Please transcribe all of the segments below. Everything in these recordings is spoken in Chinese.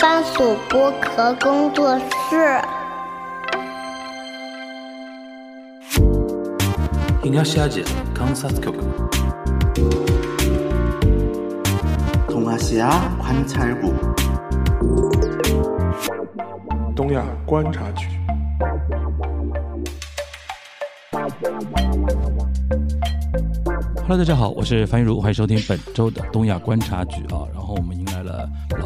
番薯剥壳工作室。东亚西亚局，观察局，东亚观察局。Hello，大家好，我是樊玉茹，欢迎收听本周的东亚观察局啊。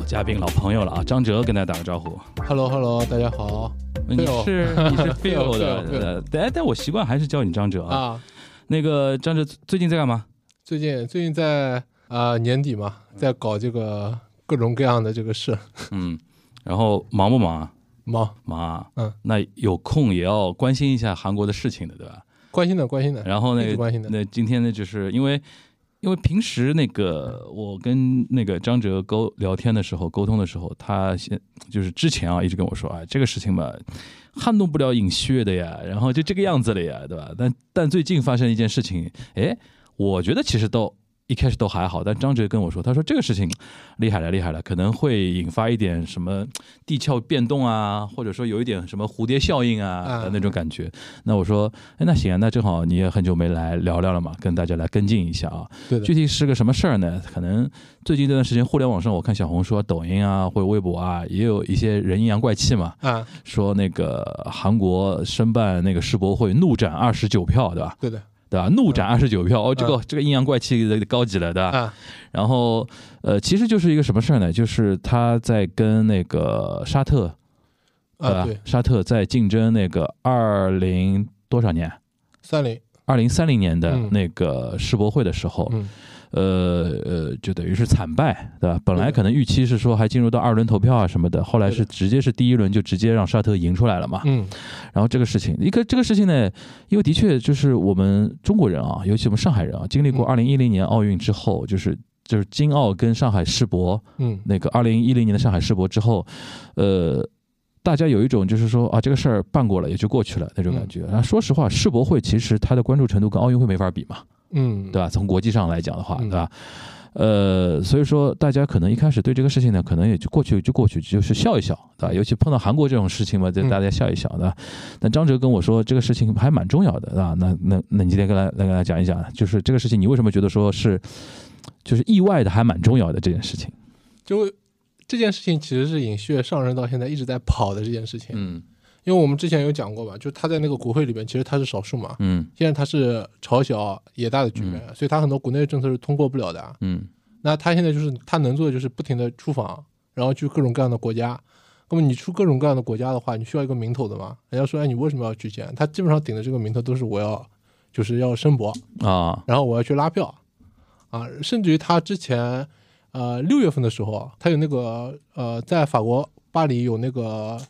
嘉宾、老朋友了啊，张哲跟大家打个招呼。Hello Hello，大家好你是你是 Phil Phil，的呃，但但我习惯还是叫你张哲啊。啊！那个张哲最近在干嘛？最近最近在啊、年底嘛，在搞这个各种各样的这个事，嗯，然后忙不忙啊？忙忙啊。嗯，那有空也要关心一下韩国的事情的，对吧？关心的关心的，然后那个关心的那今天呢，就是因为因为平时那个我跟那个张哲沟聊天的时候，沟通的时候，他先就是之前啊一直跟我说，啊，这个事情嘛，撼动不了尹锡悦的呀，然后就这个样子了呀，对吧？但但最近发生一件事情，哎，我觉得其实都。一开始都还好，但张哲跟我说，他说这个事情厉害了，厉害了，可能会引发一点什么地壳变动啊，或者说有一点什么蝴蝶效应啊啊的那种感觉。那我说，哎，那行啊，那正好你也很久没来聊聊了嘛，跟大家来跟进一下啊。对具体是个什么事儿呢？可能最近这段时间，互联网上我看小红书、啊、抖音啊，或者微博啊，也有一些人阴阳怪气嘛，啊，说那个韩国申办那个世博会怒斩二十九票，对吧？对的对吧？怒斩二十九票，哦，这个嗯这个阴阳怪气的高级了，对吧？啊然后呃，其实就是一个什么事儿呢？就是他在跟那个沙特，沙特在竞争那个二零多少年？三零，二零三零年的嗯那个世博会的时候，嗯呃呃，就等于是惨败，对吧？本来可能预期是说还进入到二轮投票啊什么的，后来是直接是第一轮就直接让沙特赢出来了嘛。嗯然后这个事情，一个这个事情呢，因为的确就是我们中国人啊，尤其我们上海人啊，经历过嗯二零一零年奥运之后，就是就是金奥跟上海世博嗯那个二零一零年的上海世博之后，呃，大家有一种就是说啊，这个事儿办过了也就过去了那种感觉。然后说实话，世博会其实它的关注程度跟奥运会没法比嘛，嗯，对吧？从国际上来讲的话，嗯对吧？呃，所以说大家可能一开始对这个事情呢，可能也就过去就过去，就是笑一笑，对吧？尤其碰到韩国这种事情嘛，就嗯大家笑一笑，对吧？但张哲跟我说这个事情还蛮重要的，对吧？那那那你今天跟来来跟他讲一讲，就是这个事情你为什么觉得说是就是意外的还蛮重要的这件事情？就这件事情其实是尹旭上任到现在一直在跑的这件事情，嗯因为我们之前有讲过吧，就他在那个国会里面，其实他是少数嘛，嗯现在他是朝小野大的局面，所以他很多国内政策是通过不了的。啊嗯那他现在就是他能做的就是不停的出访，然后去各种各样的国家。那么你出各种各样的国家的话，你需要一个名头的嘛？人家说，哎，你为什么要去见？他基本上顶的这个名头都是我要，就是要申博，啊然后我要去拉票，啊，甚至于他之前，呃，六月份的时候，他有那个呃，在法国巴黎有那个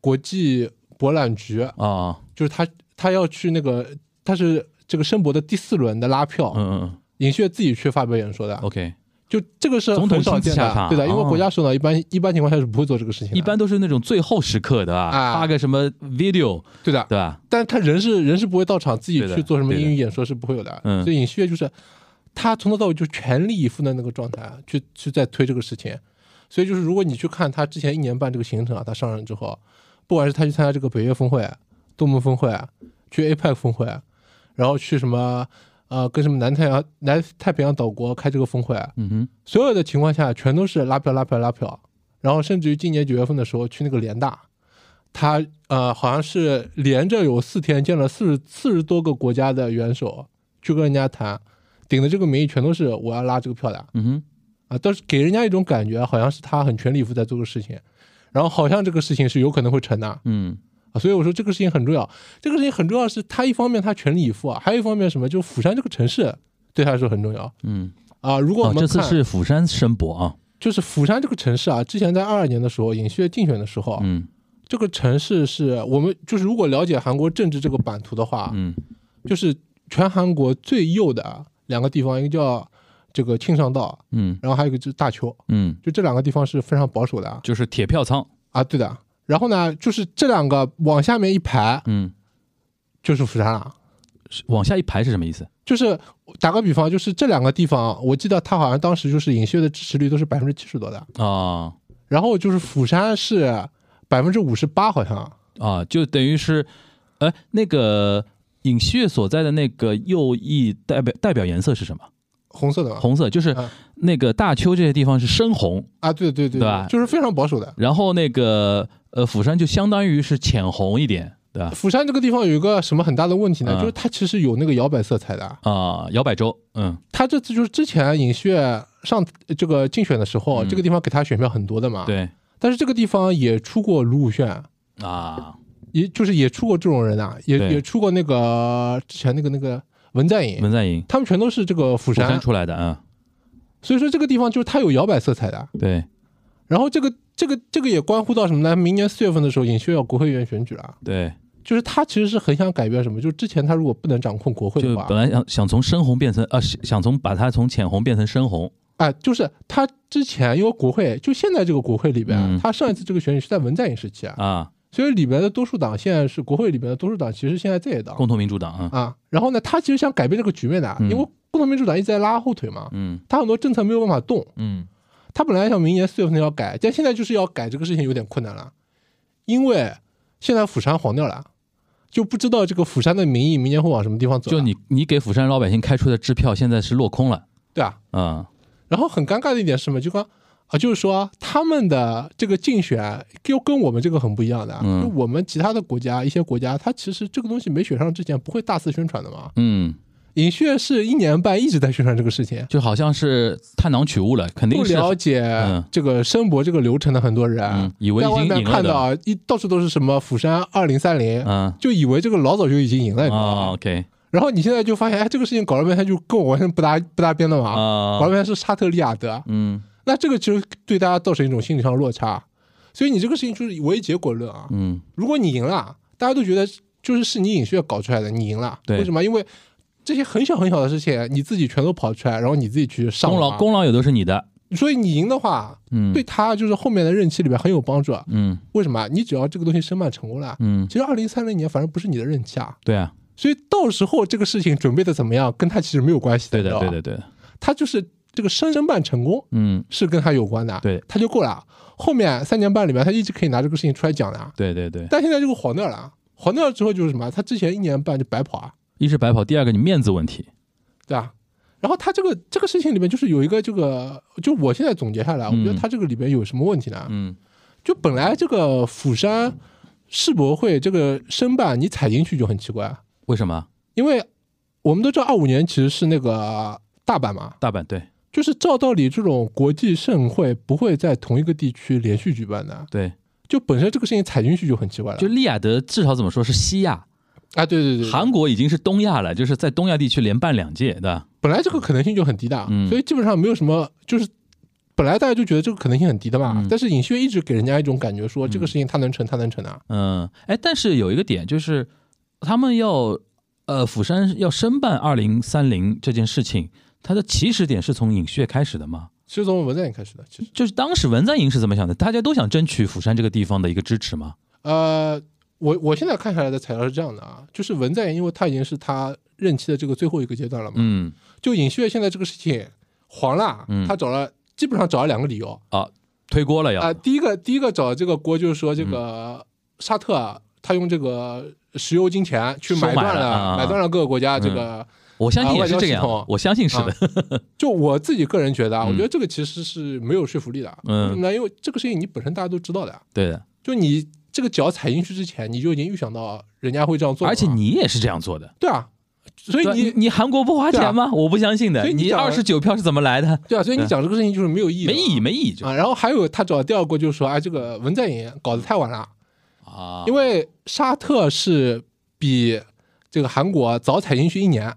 国际博览局，啊，就是他他要去那个，他是这个申博的第四轮的拉票，嗯嗯尹锡悦自己去发表演说的。嗯，，OK，就这个是总统很少见的，对的，因为哦。国家首脑一般一般情况下是不会做这个事情的，一般都是那种最后时刻的，啊。发个什么 video，对的，对吧？但他人是人是不会到场自己去做什么英语演说是不会有的，嗯。所以尹锡悦就是他从头到尾就全力以赴的那个状态去去在推这个事情，所以就是如果你去看他之前一年半这个行程啊，他上任之后，不管是他去参加这个北约峰会、东盟峰会、去 APEC 峰会，然后去什么呃跟什么南太阳南太平洋岛国开这个峰会，嗯哼，所有的情况下全都是拉票拉票拉票，然后甚至于今年九月份的时候去那个联大，他呃好像是连着有四天见了四十四十多个国家的元首，去跟人家谈，顶的这个名义全都是我要拉这个票的。嗯哼，啊，但是给人家一种感觉好像是他很全力以赴在做个事情，然后好像这个事情是有可能会成的嗯。啊，所以我说这个事情很重要，这个事情很重要是他一方面他全力以赴啊，还有一方面什么，就釜山这个城市对他来说很重要嗯。啊，如果我哦，们看、这次是釜山申博啊，就是釜山这个城市啊，之前在二二年的时候，尹锡悦竞选的时候，嗯。这个城市是我们就是如果了解韩国政治这个版图的话，嗯。就是全韩国最右的两个地方，一个叫这个庆尚道，嗯然后还有一个就是大邱，嗯，就这两个地方是非常保守的啊就是铁票仓，啊，对的。然后呢，就是这两个往下面一排嗯，就是釜山了。是往下一排是什么意思？就是打个比方，就是这两个地方，我记得他好像当时就是尹锡悦的支持率都是百分之七十多的。啊，然后就是釜山是百分之五十八，好像啊，就等于是，呃，那个尹锡悦所在的那个右翼代表代表颜色是什么？红色的吧。红色，就是嗯那个大邱这些地方是深红，啊，对对对对吧就是非常保守的。然后那个呃釜山就相当于是浅红一点，对吧？釜山这个地方有一个什么很大的问题呢？嗯就是它其实有那个摇摆色彩的。啊，摇摆州，嗯他这次就是之前尹旭上这个竞选的时候，嗯这个地方给他选票很多的嘛。。对但是这个地方也出过卢武铉，啊，也就是也出过这种人啊，也也出过那个之前那个那个文在寅，文在寅。他们全都是这个釜山。出来的，啊，所以说这个地方就是它有摇摆色彩的。对。然后这个这个这个也关乎到什么呢？明年四月份的时候，尹锡悦要国会议员选举了，对，就是他其实是很想改变什么？就是之前他如果不能掌控国会的话。就本，来想想从深红变成呃，想想从把它从浅红变成深红，哎，就是他之前因为国会就现在这个国会里边，嗯。他上一次这个选举是在文在寅时期啊，啊，所以里边的多数党现在是国会里边的多数党，其实现在在野党共同民主党，啊啊。然后呢，他其实想改变这个局面的，嗯因为共同民主党一直在拉后腿嘛，嗯他很多政策没有办法动。嗯他本来想明年四月份要改，但现在就是要改这个事情有点困难了，因为现在釜山黄掉了，就不知道这个釜山的民意明年会往什么地方走。就你你给釜山老百姓开出的支票现在是落空了，对啊，嗯然后很尴尬的一点是什么？就刚啊，就是说他们的这个竞选又跟我们这个很不一样的。嗯。就我们其他的国家，一些国家，他其实这个东西没选上之前不会大肆宣传的嘛。嗯，尹锡悦是一年半一直在宣传这个事情，就好像是探囊取物了，肯定不了解嗯这个申博这个流程的很多人，嗯以为已在外面经赢了的，看到一到处都是什么釜山二零三零，嗯。就以为这个老早就已经赢了，你知道啊吗？，OK。然后你现在就发现，哎，这个事情搞了半天就跟我完全不搭不搭边的嘛，啊。搞了半天是沙特利雅得，嗯那这个其实对大家造成一种心理上的落差，所以你这个事情就是唯结果论啊。嗯如果你赢了，大家都觉得就是是你尹血搞出来的，你赢了，对为什么？因为这些很小很小的事情，你自己全都跑出来，然后你自己去上功劳功劳也都是你的，所以你赢的话，嗯对他就是后面的任期里边很有帮助。嗯为什么？你只要这个东西申办成功了，嗯，其实二零三零年反正不是你的任期啊，对啊，所以到时候这个事情准备的怎么样，跟他其实没有关系对的对的对的，他就是这个申申办成功嗯。是跟他有关的，对。他就过了。后面三年半里面，他一直可以拿这个事情出来讲的，对对对，但现在这个黄掉了，黄掉了之后就是什么？他之前一年半就白跑啊，一是白跑，第二个你面子问题，对吧？然后他这个这个事情里面就是有一个这个，就我现在总结下来，我觉得他这个里边有什么问题呢？嗯。就本来这个釜山世博会这个申办你踩进去就很奇怪，为什么？因为我们都知道二五年其实是那个大阪嘛，大阪对就是照道理这种国际盛会不会在同一个地区连续举办的，对，就本身这个事情踩进去就很奇怪了。就利雅得至少怎么说是西亚，啊，对对对，韩国已经是东亚了，就是在东亚地区连办两届，对吧？本来这个可能性就很低的，嗯所以基本上没有什么，就是本来大家就觉得这个可能性很低的嘛。嗯但是尹锡悦一直给人家一种感觉说，这个事情他能成，他能成啊。嗯，哎，但是有一个点就是，他们要呃釜山要申办二零三零这件事情，它的起始点是从尹锡悦开始的吗？是从文在寅开始的，其实就是当时文在寅是怎么想的？大家都想争取釜山这个地方的一个支持吗？呃，我我现在看下来的材料是这样的啊，就是文在寅，因为他已经是他任期的这个最后一个阶段了嘛，嗯就尹锡悦现在这个事情黄了，嗯他找了基本上找了两个理由啊，推锅了要啊、第一个第一个找这个锅就是说这个沙特啊，他用这个石油金钱去买买断了买断了各个国家这嗯个。我相信也是这样我相信是的。就我自己个人觉得啊，嗯我觉得这个其实是没有说服力的。嗯为什么呢？因为这个事情你本身大家都知道的，对的，就你这个脚踩进去之前，你就已经预想到人家会这样做，而且你也是这样做的。对啊，所以你你韩国不花钱吗？我不相信的。你所以你讲二十九票是怎么来的？对啊，所以你讲这个事情就是没有意义，没意义，没意义就啊。然后还有他找第二个就是说，哎，这个文在寅搞得太晚了，啊因为沙特是比这个韩国早踩进去一年，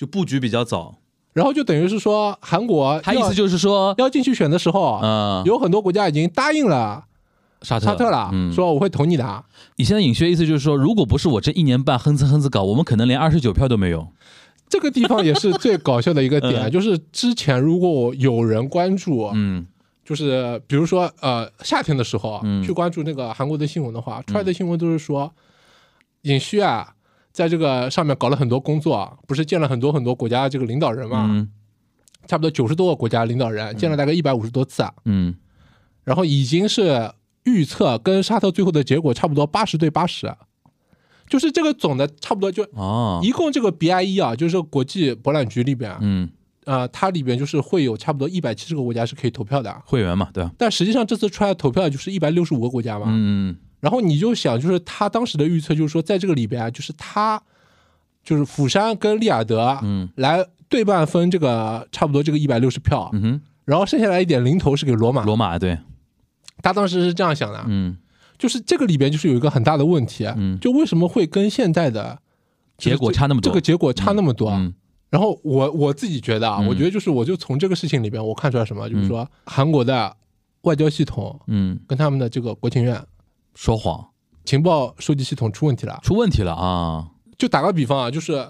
就布局比较早。然后就等于是说韩国要他意思就是说，要进去选的时候，嗯，有很多国家已经答应了沙特沙特了，嗯，说我会投你的。你现在尹薛意思就是说，如果不是我这一年半哼哧哼哧搞，我们可能连二十九票都没有。这个地方也是最搞笑的一个点，嗯 就是之前如果有人关注，嗯就是比如说呃夏天的时候、嗯去关注那个韩国的新闻的话，出来的新闻都是说尹旭啊在这个上面搞了很多工作啊，不是见了很多很多国家这个领导人嘛，嗯。差不多九十多个国家领导人见了大概一百五十多次啊。嗯。然后已经是预测跟沙特最后的结果差不多八十对八十，就是这个总的差不多就哦，一共这个 BIE 啊，就是国际博览局里边，嗯，啊，它里边就是会有差不多一百七十个国家是可以投票的，会员嘛，对吧？但实际上这次出来投票就是一百六十五个国家嘛，嗯然后你就想，就是他当时的预测就是说，在这个里边啊，就是他就是釜山跟利雅得嗯来对半分这个差不多这个一百六十票，嗯哼，然后剩下来一点零头是给罗马，罗马对，他当时是这样想的，嗯，就是这个里边就是有一个很大的问题，啊嗯就为什么会跟现在的结果差那么多这个结果差那么多？嗯？然后我我自己觉得啊，嗯我觉得就是我就从这个事情里边我看出来什么，就是说韩国的外交系统嗯，跟他们的这个国情院说谎。情报收集系统出问题了。出问题了啊，就打个比方啊，就是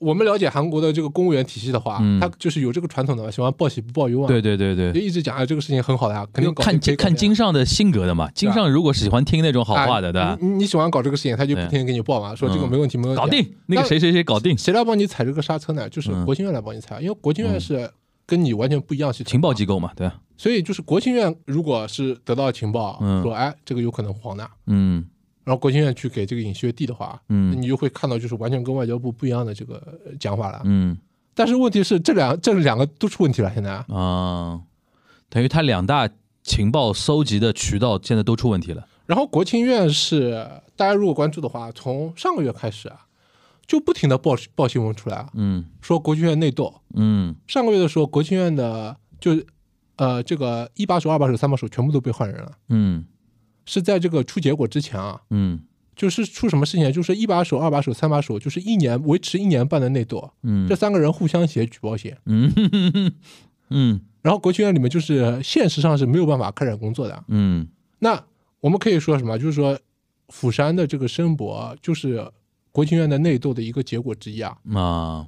我们了解韩国的这个公务员体系的话，嗯。他就是有这个传统的嘛，喜欢报喜不报忧啊。对对对对。就，一直讲啊，这个事情很好的啊，肯定搞看金上的性格的嘛，金上如果喜欢听那种好话的，对吧？啊你你喜欢搞这个事情，他就不对天天给你报嘛，说这个嗯没问题，没问题，搞定那个谁谁谁搞定，谁来帮你踩这个刹车呢？就是嗯。国情院来帮你踩，因为国情院是跟你完全不一样系统，情报机构嘛，对。吧？所以就是国情院如果是得到情报，嗯。说哎这个有可能黄的，嗯。然后国情院去给这个尹锡悦递的话，嗯。你就会看到就是完全跟外交部不一样的这个呃讲法了。嗯。但是问题是这两这两个都出问题了，现在。啊，等于他两大情报搜集的渠道现在都出问题了。然后国情院是大家如果关注的话，从上个月开始啊，就不停的报报新闻出来啊，嗯。说国情院内斗。嗯。上个月的时候，国情院的就呃这个一把手、二把手、三把手全部都被换人了，嗯是在这个出结果之前啊，嗯就是出什么事情啊？就是一把手、二把手、三把手，就是一年维持一年半的内斗，嗯这三个人互相写举报信，嗯嗯然后国情院里面就是现实上是没有办法开展工作的。嗯那我们可以说什么？就是说釜山的这个申博就是国情院的内斗的一个结果之一啊，啊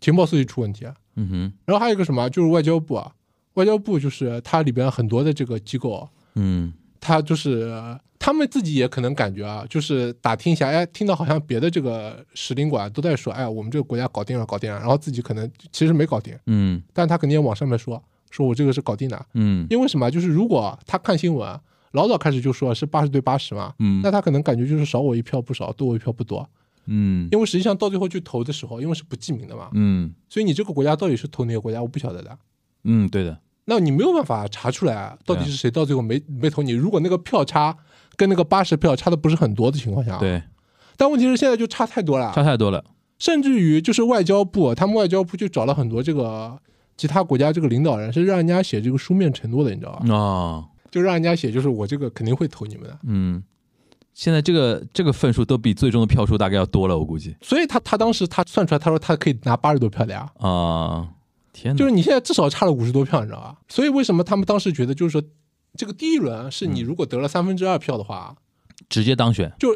情报搜集出问题啊。嗯哼然后还有一个什么，就是外交部啊，外交部就是它里边很多的这个机构，嗯。它就是他们自己也可能感觉啊，就是打听一下，哎，听到好像别的这个使领馆都在说，哎，我们这个国家搞定了，搞定了，然后自己可能其实没搞定，嗯。但他肯定也往上面说，说我这个是搞定的，嗯。因为什么？就是如果他看新闻，老早开始就说是八十对八十嘛，嗯。那他可能感觉就是少我一票不少，多我一票不多，嗯。因为实际上到最后去投的时候，因为是不记名的嘛，嗯。所以你这个国家到底是投哪个国家，我不晓得的。嗯，对的，那你没有办法查出来啊到底是谁到最后没没投你。如果那个票差跟那个八十票差的不是很多的情况下，，对，但问题是现在就差太多了，差太多了。甚至于就是外交部，他们外交部就找了很多这个其他国家这个领导人，是让人家写这个书面承诺的，你知道吧？哦，就让人家写，就是我这个肯定会投你们的。嗯，现在这个这个份数都比最终的票数大概要多了，我估计所以他他当时他算出来，他说他可以拿八十多票的呀，啊，天哪，就是你现在至少差了五十多票，你知道吧？所以为什么他们当时觉得就是说，这个第一轮是你如果得了三分之二票的话，直接当选，就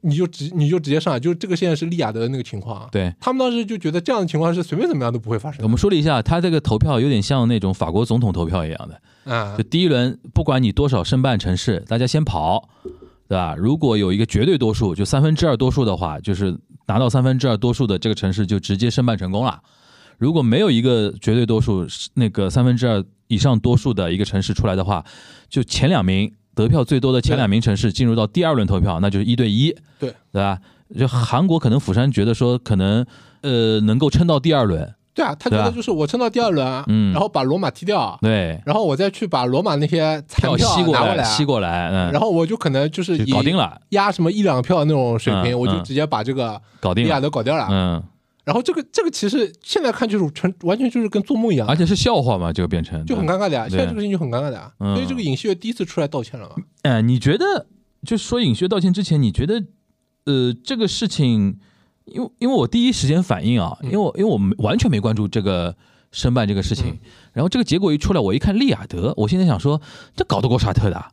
你就直你就直接上来，就是这个现在是利雅得的那个情况。对。他们当时就觉得这样的情况是随便怎么样都不会发生。我们说了一下，他这个投票有点像那种法国总统投票一样的，啊就，第一轮不管你多少申办城市，大家先跑，对吧？如果有一个绝对多数，就三分之二多数的话，就是拿到三分之二多数的这个城市就直接申办成功了。如果没有一个绝对多数，那个三分之二以上多数的一个城市出来的话，就前两名得票最多的前两名城市进入到第二轮投票，那就是一对一，对。对吧？就韩国可能釜山觉得说可能呃能够撑到第二轮，对啊，他觉得就是我撑到第二轮，嗯。然后把罗马踢掉，对，然后我再去把罗马那些残票吸过拿过来，吸过来，嗯，然后我就可能就是搞定了，压什么一两票那种水平，我就直接把这个利搞定利，雅得搞掉了。嗯，然后这个这个其实现在看就是全完全就是跟做梦一样。而，且是笑话嘛，这个变成就很尴尬的呀。对。现在这个事情就很尴尬的呀。嗯。所以这个尹锡悦第一次出来道歉了嘛？哎，你觉得就说尹锡悦道歉之前，你觉得呃这个事情，因为因为我第一时间反应啊，因为我因为我们完全没关注这个申办这个事情，嗯。然后这个结果一出来，我一看利雅得，我现在想说，这搞得过沙特的啊，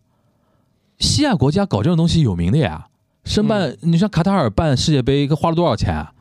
西亚国家搞这种东西有名的呀，申办、你像卡塔尔办世界杯花了多少钱啊，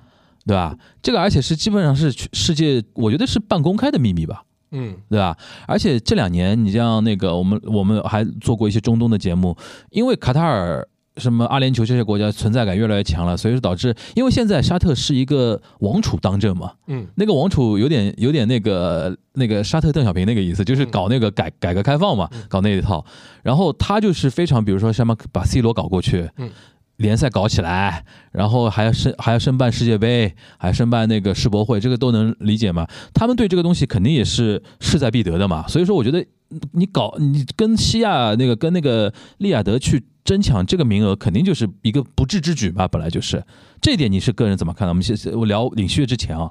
对吧？这个而且是基本上是全世界，我觉得是半公开的秘密吧。嗯对吧？而且这两年，你像那个我们我们还做过一些中东的节目，因为卡塔尔什么阿联酋这些国家存在感越来越强了，所以说导致，因为现在沙特是一个王储当政嘛，嗯那个王储有点有点那个那个沙特邓小平那个意思，就是搞那个改改革开放嘛，搞那一套。然后他就是非常，比如说什么把 C 罗搞过去，嗯联赛搞起来，然后还要申还要申办世界杯，还申办那个世博会，这个都能理解嘛。他们对这个东西肯定也是势在必得的嘛。所以说，我觉得你搞你跟西亚那个跟那个利亚德去争抢这个名额，肯定就是一个不智之举嘛，本来就是。这点你是个人怎么看的？我们先我聊领靴之前啊。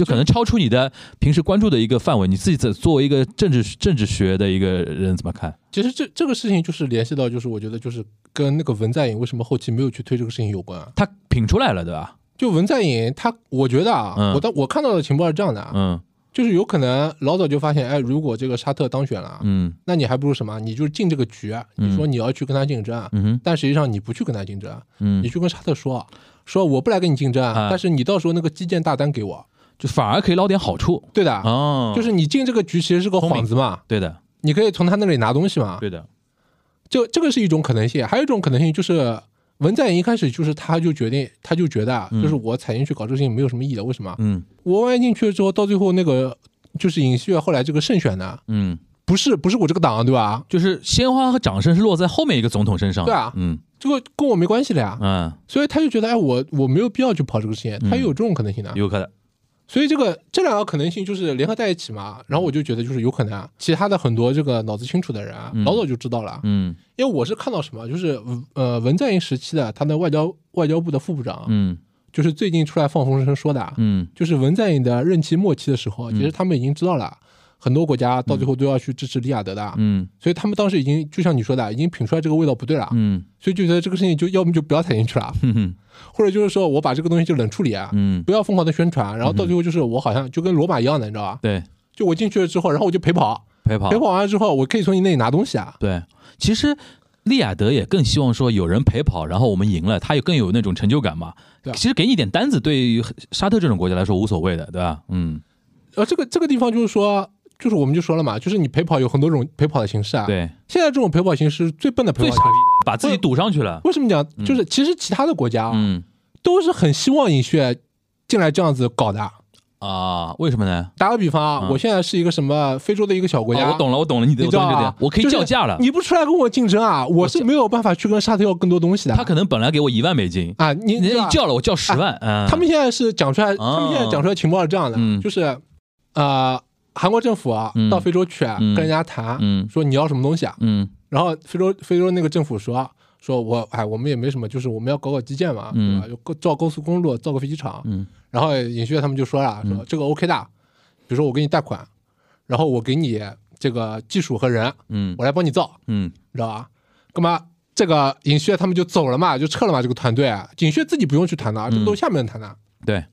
就可能超出你的平时关注的一个范围，你自己在作为一个政治政治学的一个人怎么看？其实这这个事情就是联系到，就是我觉得就是跟那个文在寅为什么后期没有去推这个事情有关啊。他品出来了，对吧？就文在寅他，我觉得啊，嗯我当我看到的情报是这样的啊，嗯就是有可能老早就发现，哎，如果这个沙特当选了，嗯那你还不如什么？你就是进这个局，你说你要去跟他竞争，嗯但实际上你不去跟他竞争，嗯你，去跟沙特说，说我不来跟你竞争，啊但是你到时候那个基建大单给我，就反而可以捞点好处。对的，哦，就是你进这个局其实是个幌子嘛，对的，你可以从他那里拿东西嘛，对的，就这个是一种可能性，还有一种可能性就是文在寅一开始就是他就决定，他就觉得就是我踩进去搞这个事情没有什么意义的，为什么？嗯。我万一进去了之后，到最后那个就是尹锡悦后来这个胜选呢，嗯，不是不是我这个党对吧？就是鲜花和掌声是落在后面一个总统身上，对啊。嗯。这个跟我没关系的呀，嗯，所以他就觉得哎，我我没有必要去跑这个事情，他也有这种可能性的。有可能，所以这个这两个可能性就是联合在一起嘛，然后我就觉得就是有可能啊，其他的很多这个脑子清楚的人啊，嗯。老早就知道了，嗯。因为我是看到什么，就是呃文在寅时期的他的外交外交部的副部长，嗯。就是最近出来放风声说的啊，嗯。就是文在寅的任期末期的时候，其实他们已经知道了。很多国家到最后都要去支持利雅得的，嗯。所以他们当时已经就像你说的，已经品出来这个味道不对了，嗯。所以就觉得这个事情就要么就不要踩进去了，哼哼。或者就是说我把这个东西就冷处理啊，嗯，不要疯狂的宣传，然后到最后就是我好像就跟罗马一样的，你知道吧？对，就我进去了之后，然后我就陪跑，陪跑。陪跑完了之后，我可以从你那里拿东西啊。对，其实利雅得也更希望说有人陪跑，然后我们赢了，他也更有那种成就感嘛。对。啊其实给你点单子，对于沙特这种国家来说无所谓的，对吧？嗯，呃，这个这个地方就是说，就是我们就说了嘛，就是你陪跑有很多种陪跑的形式啊。，对，现在这种陪跑形式最笨的陪最傻逼跑形式。的，把自己堵上去了。为什么讲？就是其实其他的国家啊，嗯都是很希望尹血进来这样子搞的。啊，为什么呢？打个比方啊，嗯我现在是一个什么非洲的一个小国家，哦我懂了，我懂了，你的你知道啊我懂这点，？我可以叫价了。你不出来跟我竞争啊，我是没有办法去跟沙特要更多东西的。他可能本来给我一万美金，啊，你人对吧家一叫了我叫十万，嗯，他们现在是讲出来，哦他们现在讲出来情报是这样的，嗯就是呃，韩国政府啊，嗯到非洲去跟人家谈，嗯说你要什么东西啊，嗯然后非洲非洲那个政府说。说我哎，我们也没什么，就是我们要搞搞基建嘛，嗯对吧？就高造高速公路，造个飞机场。嗯然后尹锡悦他们就说了，说这个 OK 的，比如说我给你贷款，然后我给你这个技术和人，嗯我来帮你造，嗯你知道吧？干嘛？这个尹锡悦他们就走了嘛，就撤了嘛，这个团队。尹锡悦自己不用去谈的，这个都是下面人谈的。对，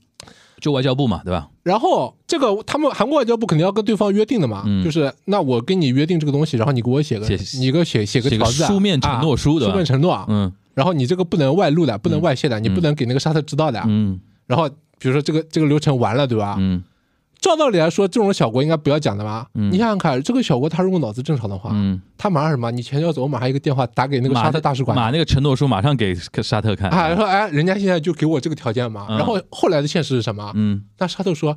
就外交部嘛，对吧？然后这个他们韩国外交部肯定要跟对方约定的嘛，嗯就是那我跟你约定这个东西，然后你给我写个写你给我写写个写个条子啊，书面承诺书啊对吧书面承诺啊，嗯然后你这个不能外露的，不能外泄的，你不能给那个沙特知道的。嗯然后比如说这个这个流程完了，对吧？嗯照道理来说，这种小国应该不要讲的吧。嗯你想想看，这个小国他如果脑子正常的话，嗯，他马上什么？你钱要走，我马上一个电话打给那个沙特大使馆。马那个承诺书马上给沙特看啊，说哎，人家现在就给我这个条件嘛。嗯然后后来的现实是什么？嗯，那沙特说，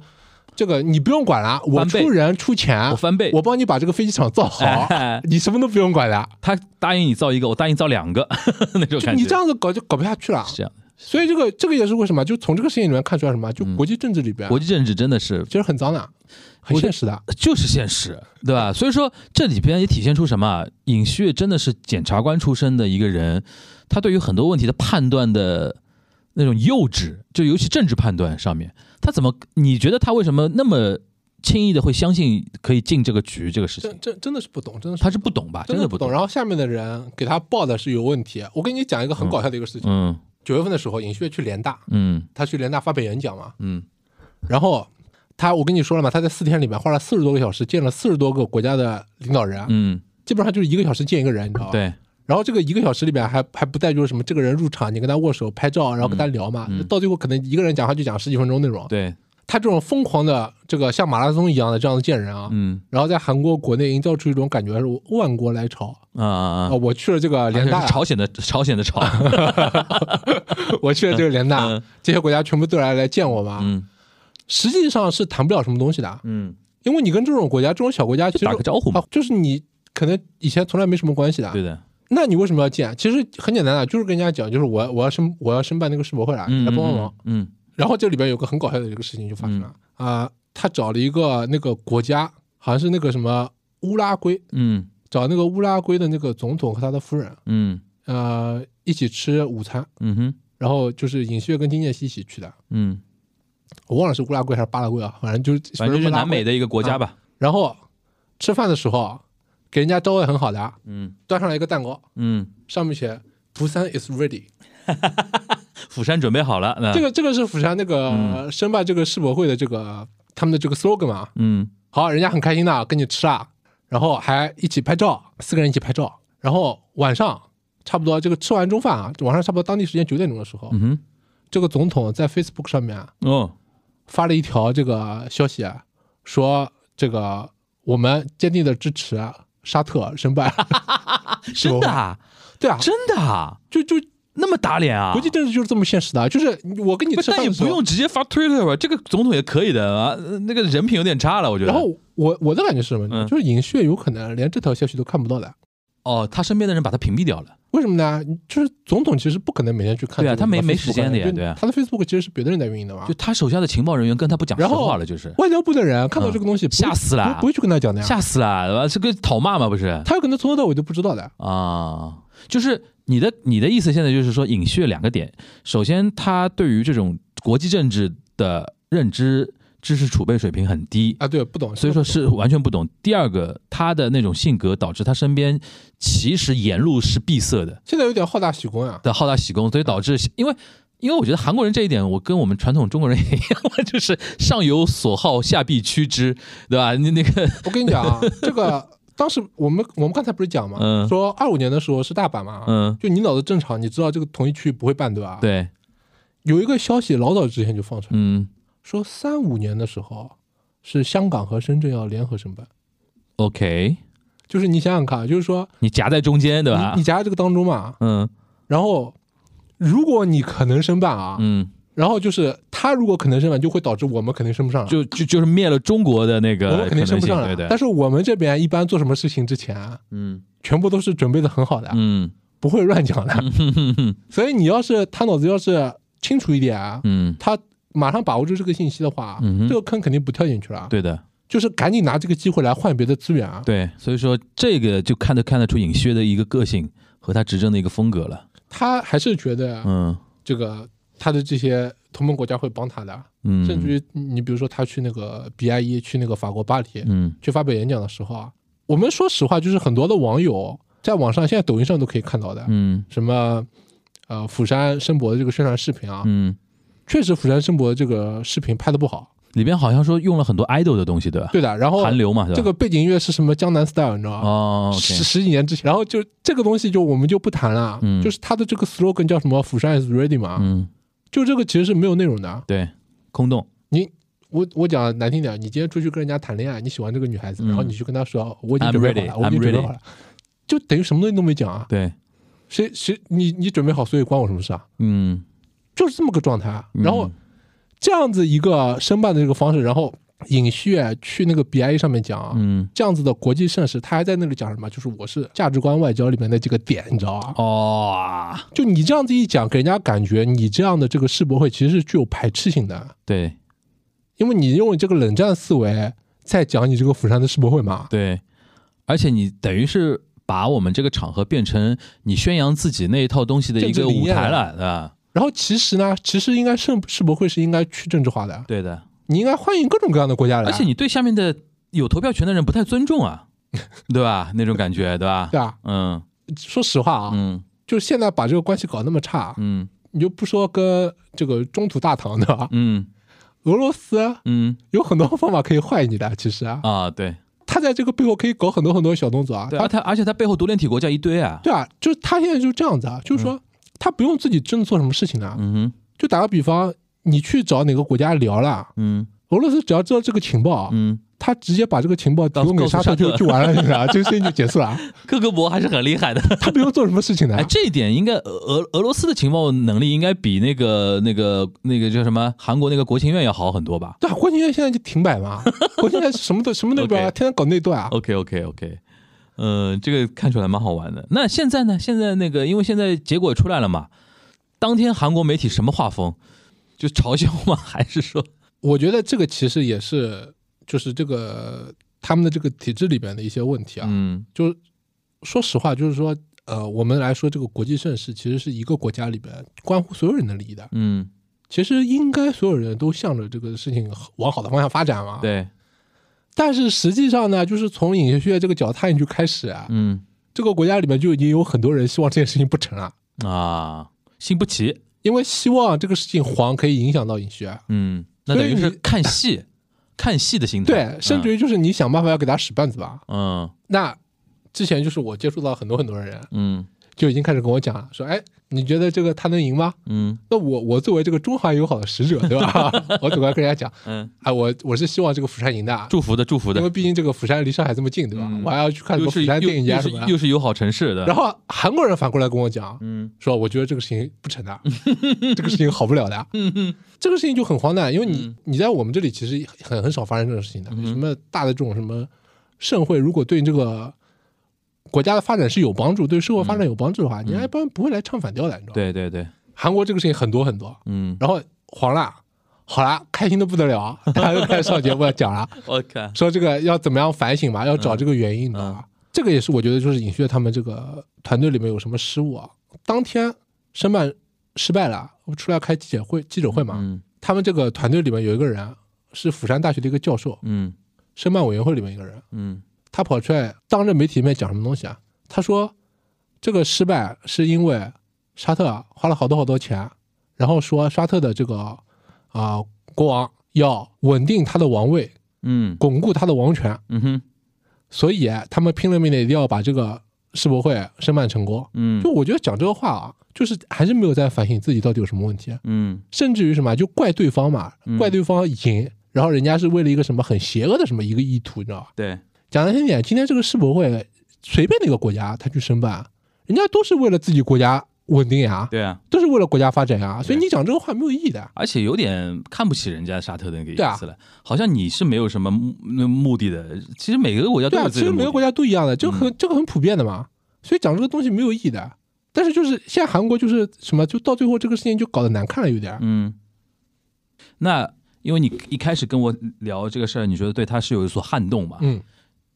这个你不用管了，我出人出钱，我翻倍，我帮你把这个飞机场造好，哎你什么都不用管了。他答应你造一个，我答应造两个，那种感觉。就你这样子搞就搞不下去了。是这样，所以这个这个也是为什么？就从这个事情里面看出来什么？就嗯国际政治里边，国际政治真的是其实很脏的，很现实的。就是现实，对吧？所以说这里边也体现出什么啊？尹锡悦真的是检察官出身的一个人，他对于很多问题的判断的那种幼稚，就尤其政治判断上面，他怎么？你觉得他为什么那么轻易的会相信可以进这个局这个事情真？真真的是不懂，真的是他是不懂吧？真的不懂。然后下面的人给他报的是有问题。我跟你讲一个很搞笑的一个事情。嗯九月份的时候，尹锡悦去联大，嗯他去联大发表演讲嘛，嗯然后他我跟你说了嘛，他在四天里面花了四十多个小时，见了四十多个国家的领导人，嗯，基本上就是一个小时见一个人，你知道吧？。对，然后这个一个小时里面还还不带就是什么，这个人入场，你跟他握手、拍照，然后跟他聊嘛，嗯到最后可能一个人讲话就讲十几分钟那种。对，他这种疯狂的这个像马拉松一样的这样的见人啊，嗯。然后在韩国国内营造出一种感觉是万国来朝啊啊啊！啊，我去了这个联大。朝鲜的朝鲜的朝，我去了这个联大嗯，这些国家全部都来来见我嘛。嗯。实际上是谈不了什么东西的，嗯，因为你跟这种国家、这种小国家，其实打个招呼嘛。啊，就是你可能以前从来没什么关系的，对的，那你为什么要见？其实很简单的，就是跟人家讲，就是我我要申我要申办那个世博会了，来帮帮忙。，嗯然后这里边有个很搞笑的一个事情就发生了啊、他找了一个那个国家，好像是那个什么乌拉圭，嗯找那个乌拉圭的那个总统和他的夫人，嗯呃，一起吃午餐，嗯哼然后就是尹锡悦跟金建熙一起去的，嗯，我忘了是乌拉圭还是巴拉圭啊，反正就是反正就是南美的。一个国家吧，然后吃饭的时候给人家招待很好的，嗯端上来一个蛋糕，嗯，上面写“釜山 is ready”。釜山准备好了，那这个这个是釜山那个嗯。申办这个世博会的这个他们的这个 slogan 嘛。嗯。好，人家很开心的跟你吃啊，然后还一起拍照，四个人一起拍照。然后晚上差不多这个吃完中饭啊，晚上差不多当地时间九点钟的时候，嗯哼，这个总统在 Facebook 上面啊哦，发了一条这个消息啊，说这个我们坚定的支持啊沙特申办。真的啊，对啊，真的啊，就就那么打脸啊？国际政治就是这么现实的，就是我跟你不但也不用直接发 Twitter 吧，这个总统也可以的啊，呃那个人品有点差了，我觉得。然后我我的感觉是什么？嗯就是尹血有可能连这条消息都看不到的。哦，他身边的人把他屏蔽掉了。为什么呢？就是总统其实不可能每天去看这个对啊他没没时间的呀对啊他的 Facebook 其实是别的人在运营的嘛就。他手下的情报人员跟他不讲实然后话了，就是外交部的人看到这个东西，吓死了不不会去跟他讲的呀。吓死了，对吧？这个讨骂嘛，不是他有可能从头到尾都不知道的。啊？就是你的你的意思，现在就是说尹血两个点，首先他对于这种国际政治的认知知识储备水平很低。啊，对，不懂，所以说是完全不懂。第二个，他的那种性格导致他身边其实沿路是闭塞的，现在有点好大喜功啊。的好大喜功，所以导致因为因为我觉得韩国人这一点，我跟我们传统中国人也一样，就是上有所好，下必趋之，对吧？你那个我跟你讲啊，这个当时我们我们刚才不是讲嘛，嗯。说二五年的时候是大阪嘛，嗯，就你脑子正常，你知道这个同一区不会办，对吧？。对，有一个消息老早之前就放出来，嗯。说三五年的时候是香港和深圳要联合申办，，OK，就是你想想看，就是说你夹在中间，对吧？你你？夹在这个当中嘛，嗯。然后如果你可能申办啊，嗯，然后就是他如果可能升满，就会导致我们肯定升不上来，就就就是灭了中国的那个我们肯定升不上来。可能性对对，但是我们这边一般做什么事情之前啊，嗯全部都是准备的很好的，嗯不会乱讲的。所以你要是他脑子要是清楚一点啊，嗯，他马上把握住这个信息的话，嗯这个坑肯定不跳进去了。，对的。就是赶紧拿这个机会来换别的资源啊。对，所以说这个就看得看得出尹薛的一个个性和他执政的一个风格了。他还是觉得嗯这个他的这些同盟国家会帮他的，嗯，甚至于你比如说他去那个 BIE 去那个法国巴黎嗯。去发表演讲的时候啊，我们说实话，就是很多的网友在网上现在抖音上都可以看到的，嗯。什么呃釜山申博的这个宣传视频啊，嗯，确实釜山申博的这个视频拍的不好，里边好像说用了很多 idol 的东西，对吧？对的。然后韩流嘛，这个背景音乐是什么江南 style，你知道吗？哦十十几年之前，然后就这个东西就我们就不谈了，嗯。就是他的这个 slogan 叫什么“釜山 is ready” 嘛，嗯，就这个其实是没有内容的。对，空洞，你我我讲难听点，你今天出去跟人家谈恋爱，你喜欢这个女孩子，嗯。然后你去跟她说我已经准备好了，我已经准备好了，就等于什么东西都没讲啊。对，谁谁你你准备好，所以关我什么事啊？嗯，就是这么个状态然后这样子一个申办的这个方式，然后尹旭去那个 BIE 上面讲啊，嗯，这样子的国际盛事，他还在那里讲什么？就是我是价值观外交里面的这个点，你知道吧？哦，就你这样子一讲，给人家感觉你这样的这个世博会其实是具有排斥性的，对因为你用这个冷战思维在讲你这个釜山的世博会嘛。对，而且你等于是把我们这个场合变成你宣扬自己那一套东西的一个舞台了了，对吧？然后其实呢，其实应该世世博会是应该去政治化的，对的，你应该欢迎各种各样的国家来，而且你对下面的有投票权的人不太尊重啊，对吧？那种感觉，对吧？对啊？嗯。说实话啊，嗯。就是现在把这个关系搞那么差，嗯。你就不说跟这个中土大唐的吧，嗯。俄罗斯嗯。有很多方法可以坏你的，其实啊，啊，对。他在这个背后可以搞很多很多小动作啊，而他而且他背后独联体国家一堆啊，对啊，就是他现在就这样子啊，就是说他不用自己真的做什么事情啊，嗯哼。就打个比方，你去找哪个国家聊了，嗯俄罗斯只要知道这个情报啊，嗯，他直接把这个情报提供给沙特就就完了，你知道吧？这个事情就结束了，克格勃还是很厉害的。他不用做什么事情的哎，。这一点应该俄俄俄罗斯的情报能力应该比那个那个那个叫什么韩国那个国情院要好很多吧对啊，国情院现在就停摆嘛，国情院什么都什么都不要，天天搞内斗啊。？OK OK OK，嗯，这个看出来蛮好玩的。那现在呢？现在那个因为现在结果出来了嘛，当天韩国媒体什么画风？就嘲笑吗？还是说我觉得这个其实也是，就是这个他们的这个体制里边的一些问题啊。嗯就是说实话，就是说，呃，我们来说这个国际盛世，其实是一个国家里边关乎所有人的利益的。嗯，其实应该所有人都向着这个事情往好的方向发展嘛。。对，但是实际上呢，就是从尹学这个脚踏进去开始啊，嗯这个国家里面就已经有很多人希望这件事情不成了，啊，心不齐。因为希望这个事情黄可以影响到尹学。嗯，那等于是看戏，看戏的心态。对，甚至于就是你想办法要给他使绊子吧。嗯那之前就是我接触到很多很多人，嗯就已经开始跟我讲了，说，哎，你觉得这个他能赢吗？嗯那我我作为这个中韩友好的使者，对吧？我总该跟人家讲，嗯，啊，我我是希望这个釜山赢的，啊祝福的祝福的因为，毕竟这个釜山离上海这么近，对吧？嗯我还要去看什么釜山电影啊什么又是友好城市的。然后韩国人反过来跟我讲，嗯说我觉得这个事情不成的，这个事情好不了的。嗯 这个事情就很荒诞，因为你嗯你在我们这里其实很很少发生这种事情的。嗯什么大的这种什么盛会，如果对这个国家的发展是有帮助，对社会发展有帮助的话，你一般不会来唱反调的，你知道吗？嗯对对对，韩国这个事情很多很多，嗯。然后黄了，好了，开心的不得了，大家又开始上节目要讲了，，OK，说这个要怎么样反省嘛，要找这个原因，你知道吧？这个也是我觉得就是尹旭他们这个团队里面有什么失误啊。当天申办失败了，我出来开记者会，记者会嘛，嗯。他们这个团队里面有一个人是釜山大学的一个教授，嗯。申办委员会里面一个人，嗯他跑出来当着媒体面讲什么东西啊？他说这个失败是因为沙特啊花了好多好多钱，然后说沙特的这个啊、国王要稳定他的王位，嗯。巩固他的王权，嗯哼。所以他们拼了命的一定要把这个世博会申办成功。嗯。就我觉得讲这个话啊，就是还是没有在反省自己到底有什么问题，嗯。甚至于什么就怪对方嘛嗯，怪对方赢，然后人家是为了一个什么很邪恶的什么一个意图，你知道吧？对，讲难听点，今天这个世博会随便哪个国家他去申办，人家都是为了自己国家稳定呀，对啊，都是为了国家发展呀，所以你讲这个话没有意义的。而且有点看不起人家沙特的那个意思了，好像你是没有什么目目的的。其实每个国家都对啊，有自己的目的。其实每个国家都一样的，这个很、这个很普遍的嘛，所以讲这个东西没有意义的。但是就是现在韩国就是什么，就到最后这个事情就搞得难看了，有点。嗯，那因为你一开始跟我聊这个事儿，你觉得对他是有所撼动嘛？嗯，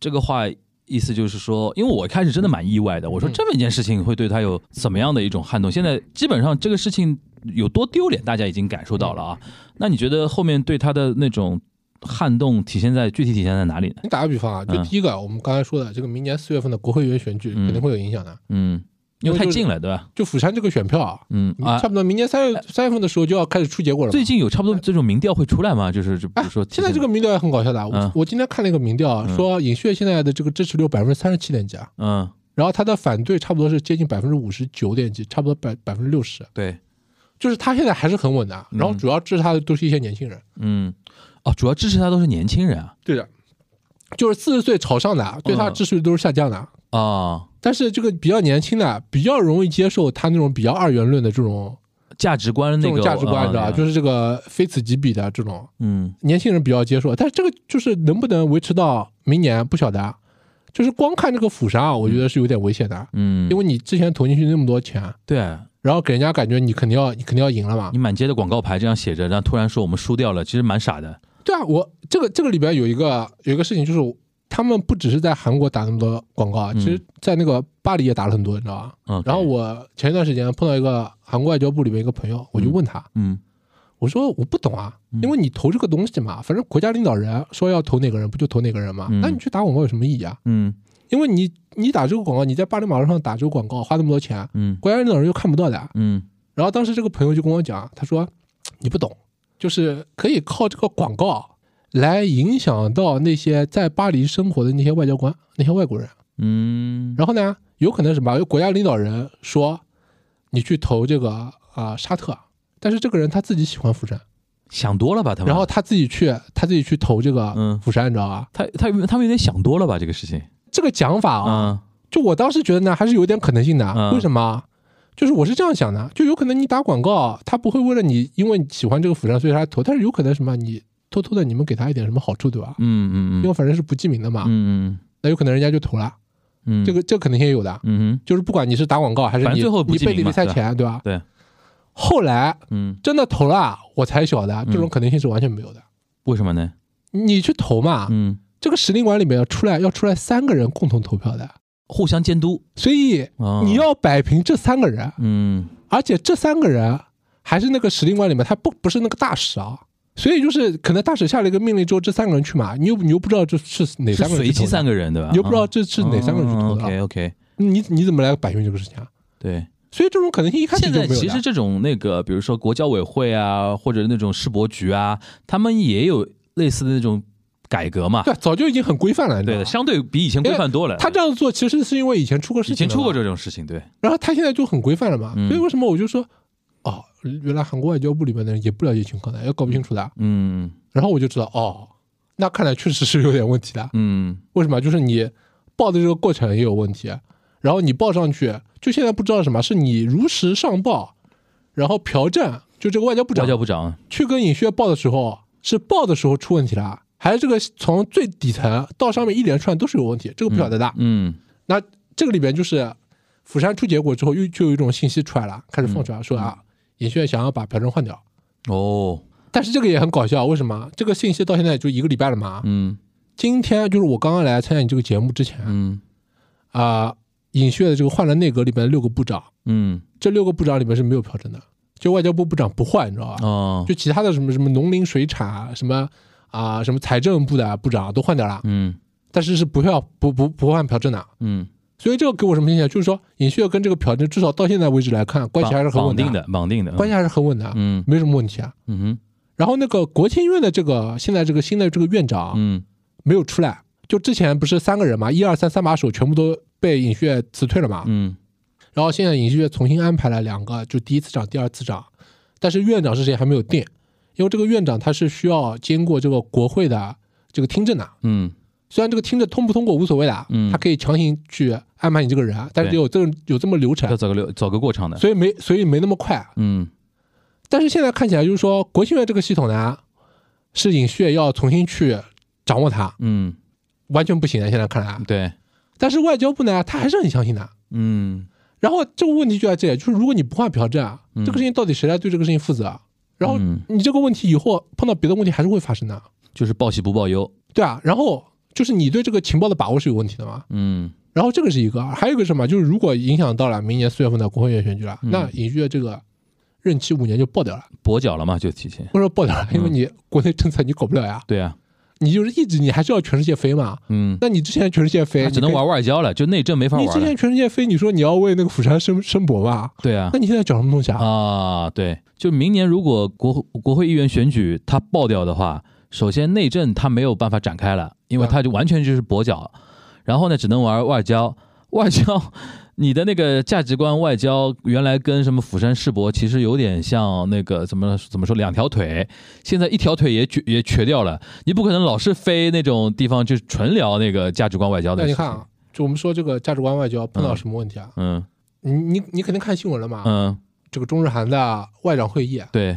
这个话意思就是说，因为我一开始真的蛮意外的，我说嗯这么一件事情会对他有怎么样的一种撼动？现在基本上这个事情有多丢脸，大家已经感受到了啊。那你觉得后面对他的那种撼动体现在具体体现在哪里呢？你打个比方啊，就嗯第一个，我们刚才说的这个明年四月份的国会议员选举嗯肯定会有影响的。嗯，因为太近了，对吧？就釜山这个选票啊，嗯啊。差，不多明年三月三月份的时候就要开始出结果了。最近有差不多这种民调会出来吗？就是就比哎如说，现在这个民调也很搞笑的啊，我嗯。我今天看了一个民调说尹旭现在的这个支持率百分之三十七点几啊，嗯，然后他的反对差不多是接近百分之五十九点几，差不多百百分之六十，对，就是他现在还是很稳的。然后主要支持他的都是一些年轻人，嗯，哦，主要支持他都是年轻人啊，对的，就是四十岁朝上的，对他的支持率都是下降的。啊，但是这个比较年轻的，比较容易接受他那种比较二元论的这种价值观那种价值观，你知道吧？就是这个非此即彼的这种嗯年轻人比较接受，但是这个就是能不能维持到明年不晓得啊。就是光看这个釜山啊，我觉得是有点危险的，嗯，因为你之前投进去那么多钱，对然后给人家感觉你肯定要你肯定要赢了嘛你。满街的广告牌这样写着，然后突然说我们输掉了，其实蛮傻的。对啊，我这个这个里边有一个有一个事情，就是他们不只是在韩国打那么多广告啊，嗯其实在那个巴黎也打了很多，你知道吧？嗯，然后我前一段时间碰到一个韩国外交部里面一个朋友，我就问他，嗯我说我不懂啊，嗯因为你投这个东西嘛，反正国家领导人说要投哪个人，不就投哪个人嘛？嗯那你去打广告有什么意义啊？嗯因为你你打这个广告，你在巴黎马路上打这个广告，花那么多钱，嗯国家领导人又看不到的。嗯然后当时这个朋友就跟我讲，他说你不懂，就是可以靠这个广告来影响到那些在巴黎生活的那些外交官、那些外国人。嗯，然后呢，有可能什么？有国家领导人说你去投这个啊、沙特，但是这个人他自己喜欢釜山，想多了吧？他们然后他自己去他自己去投这个嗯釜山，你知道吧？他他他们有点想多了吧？这个事情这个讲法啊，啊，就我当时觉得呢，还是有点可能性的。嗯为什么？就是我是这样想的，就有可能你打广告，他不会为了你，因为你喜欢这个釜山，所以他投，但是有可能什么，你偷偷的你们给他一点什么好处，对吧？嗯嗯嗯。因为反正是不记名的嘛，嗯嗯。那有可能人家就投了，嗯，这个这个可能性也有的。嗯哼。就是不管你是打广告还是你最后不你背地里塞记名嘛对吧？钱，对吧？对。后来嗯，真的投了，我才晓得这种嗯可能性是完全没有的。为什么呢？你去投嘛，嗯，这个使令馆里面要出来要出来三个人共同投票的，互相监督。所以啊，你要摆平这三个人，嗯。而且这三个人还是那个使令馆里面，他不不是那个大使啊，所以就是可能大使下了一个命令之后，这三个人去嘛，你又你又不知道这是哪三个人随机三个，人对吧？你又不知道这是哪三个人去投的，OK OK，你你怎么来摆平这个事情啊？对。所以这种可能性一开始现。在其实这种那个，比如说国交委会啊，或者那种世博局啊，他们也有类似的那种改革嘛。对，早就已经很规范了，对的，相对比以前规范多了。他这样做其实是因为以前出过事情，以前出过，这种事情，对，然后他现在就很规范了嘛。嗯所以为什么我就说，哦，原来韩国外交部里面的人也不了解情况的，也搞不清楚的。嗯然后我就知道，哦，那看来确实是有点问题的。嗯为什么？就是你报的这个过程也有问题，然后你报上去，就现在不知道什么，是你如实上报，然后朴正就这个外交部长外长交部长，去跟尹薛报的时候，是报的时候出问题了，还是这个从最底层到上面一连串都是有问题？这个不晓得的。嗯那这个里边就是釜山出结果之后，又就有一种信息出来了，开始放出来说啊，尹雪想要把朴正换掉。哦，但是这个也很搞笑，为什么？这个信息到现在就一个礼拜了嘛。嗯今天就是我刚刚来参加你这个节目之前，嗯啊、尹雪的这个换了内阁里边的六个部长，嗯这六个部长里面是没有朴正的，就外交部部长不换，你知道吧？哦，就其他的什么什么农林水产啊什么啊、什么财政部的部长都换掉了，嗯但是是不要不不不换朴正的。嗯，所以这个给我什么印象？就是说尹薛跟这个朴正至少到现在为止来看，关系还是很稳定的，绑定的，关系还是很稳的，嗯。没什么问题啊。嗯哼。然后那个国庆院的这个现在这个新的这个院长嗯。没有出来，就之前不是三个人嘛，一二三三把手全部都被尹薛辞退了嘛，嗯。然后现在尹旭月重新安排了两个，就第一次长、第二次长，但是院长是谁还没有定，因为这个院长他是需要经过这个国会的这个听证的。嗯虽然这个听着通不通过无所谓的，嗯。他可以强行去安排你这个人，但是得有这个有这么流程。要，走个流走个过场的，所以没所以没那么快。嗯。但是现在看起来就是说，国庆院这个系统呢，是尹旭要重新去掌握它，嗯，完全不行的。现在看来，对，但是外交部呢，他还是很相信的。嗯。然后这个问题就在这里，就是如果你不换朴正，啊嗯。这个事情到底谁来对这个事情负责？然后嗯。你这个问题以后碰到别的问题还是会发生的，就是报喜不报忧，对啊。然后就是你对这个情报的把握是有问题的嘛。嗯然后这个是一个，还有一个什么？就是如果影响到了明年四月份的国会议员选举了，嗯。那尹锡悦这个任期五年就爆掉了，跛脚了嘛，就提前，不是说爆掉了，因为嗯你国内政策你搞不了呀，对啊，你就是一直你还是要全世界飞嘛。嗯，那你之前全世界飞，只能玩外交了，就内政没法玩你之前，全世界飞，你说你要为那个釜山申申博吧？对啊。那，你现在讲什么东西啊？啊，对，就明年如果国国会议员选举它爆掉的话，首先内政它没有办法展开了，因为它就完全就是跛脚，然后呢，只能玩外交，外交。你的那个价值观外交原来跟什么釜山世博其实有点像那个怎么怎么说两条腿，现在一条腿也瘸也瘸掉了。你不可能老是飞那种地方就是纯聊那个价值观外交的事情。那你看啊，就我们说这个价值观外交碰到什么问题啊？嗯你你你肯定看新闻了嘛？嗯，这个中日韩的外长会议，啊对，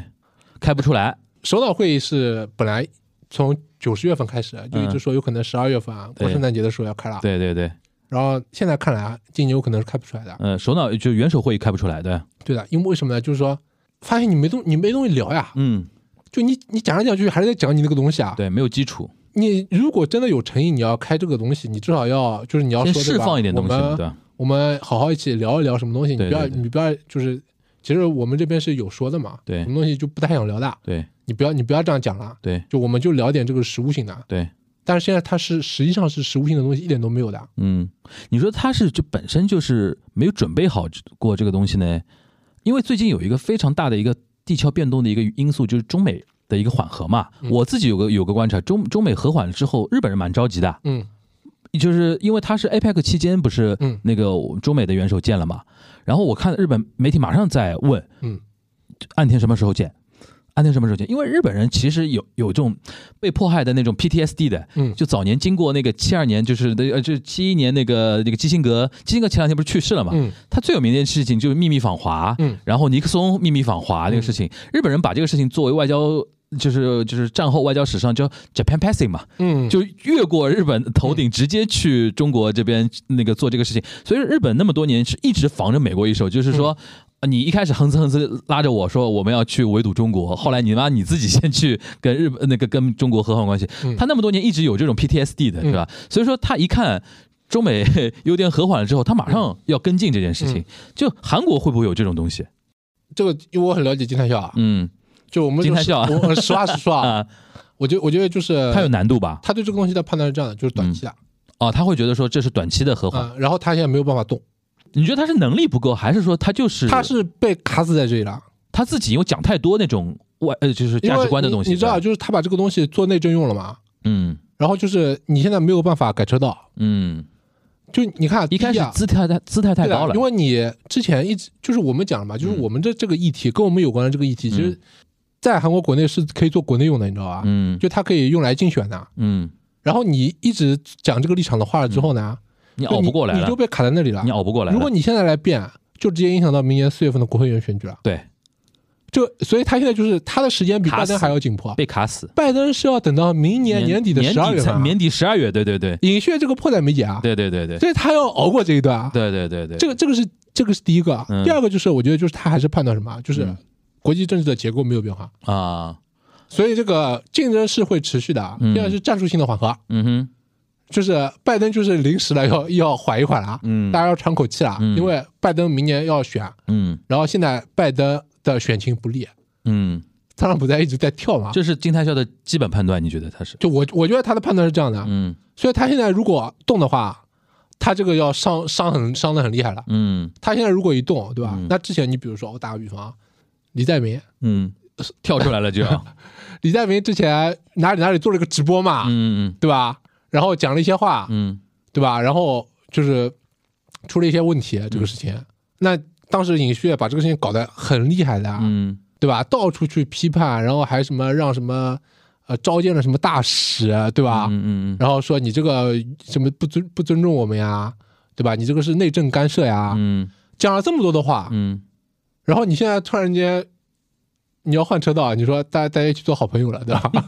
开不出来。首脑会议是本来从九十月份开始就一直说有可能十二月份啊过圣诞节的时候要开了，对对对，然后现在看来啊，今年有可能是开不出来的。嗯，首脑就元首会议开不出来，对，对的，因为为什么呢？就是说发现你没东你没东西聊呀，嗯，就你你讲来讲去还是在讲你那个东西啊。对，没有基础，你如果真的有诚意，你要开这个东西，你至少要就是你要说对吧？放一点东西，我们？我们好好一起聊一聊什么东西，你不要你不要就是，其实我们这边是有说的嘛，对。什么东西就不太想聊的，对你不要你不要这样讲了，对。就我们就聊点这个实物性的，对，但是现在它是实际上是实物性的东西一点都没有的，嗯，你说它是就本身就是没有准备好过这个东西呢？因为最近有一个非常大的一个地壳变动的一个因素，就是中美的一个缓和嘛。嗯。我自己有个有个观察，中中美和缓了之后，日本人蛮着急的，嗯。就是因为他是 APEC 期间不是嗯。那个中美的元首见了嘛，然后我看日本媒体马上在问，嗯，岸田什么时候见？安田什么事情？因为日本人其实有有这种被迫害的那种 PTSD 的，嗯就早年经过那个七二年，就是那呃，就是七一年那个那个基辛格，基辛格前两天不是去世了嘛？嗯他最有名的一件事情就是秘密访华，嗯然后尼克松秘密访华那个事情，日本人把这个事情作为外交。就是就是战后外交史上叫 Japan Passing 嘛，嗯，就越过日本头顶，直接去中国这边那个做这个事情。所以日本那么多年是一直防着美国一手，就是说。啊你一开始哼哧哼哧拉着我说我们要去围堵中国，后来你妈你自己 先去跟日本那个跟中国和好关系，嗯他那么多年一直有这种 PTSD 的是吧？所以说他一看中美 有点和缓了之后，他马上要跟进这件事情。就韩国会不会有这种东西？这个因为我很了解金泰孝啊，嗯就我们金泰孝啊我我实话实说啊，啊，我觉我觉得就是他有难度吧？他对这个东西的判断是这样的，就是短期的哦，他会觉得说这是短期的和缓。啊，然后他现在没有办法动，你觉得他是能力不够，还是说他就是他是被卡死在这里了。他自己因为讲太多那种外呃就是价值观的东西，你，你知道，就是他把这个东西做内政用了嘛，嗯。然后就是你现在没有办法改车道，嗯，就你看一开始姿态太姿态太高了，因为你之前一直就是我们讲了嘛，就是嗯。我们这这个议题跟我们有关的这个议题，其实，在韩国国内是可以做国内用的，你知道吧？嗯。就它可以用来竞选的。嗯，然后你一直讲这个立场的话了之后呢，你熬不过来了你就，被卡在那里了你。熬不过来了。如果你现在来变，就直接影响到明年四月份的国会议员选举了。对就所以他现在就是他的时间比拜登还要紧迫。被卡死，拜登是要等到明年年底的十二月份年底十二月，对对对尹血这个迫在眉睫啊，对对对对所以他要熬过这一段啊。对对对对，这个这个是这个是第一个啊嗯，第二个就是我觉得就是他还是判断什么啊，就是嗯国际政治的结构没有变化，啊，所以这个竞争是会持续的啊。第二是战术性的缓和，嗯哼，就是拜登就是临时的要要缓一缓了啊，嗯大家要喘口气了，嗯因为拜登明年要选，嗯然后现在拜登的选情不利，嗯，特朗普在一直在跳嘛。这是金泰孝的基本判断，你觉得他是？就我我觉得他的判断是这样的，嗯所以他现在如果动的话，他这个要伤伤很伤的很厉害了。嗯他现在如果一动，对吧？嗯那之前你比如说我打个比方啊，李在明，嗯，跳出来了就要，李在明之前哪里哪里做了个直播嘛，嗯嗯对吧？然后讲了一些话，嗯对吧？然后就是出了一些问题，这个事情，那当时尹旭把这个事情搞得很厉害的啊，嗯对吧？到处去批判，然后还什么让什么呃召见了什么大使，对吧？嗯嗯嗯然后说你这个什么不尊不尊重我们呀，对吧？你这个是内政干涉呀，嗯讲了这么多的话，嗯然后你现在突然间你要换车道，你说大家大家一起做好朋友了，对吧？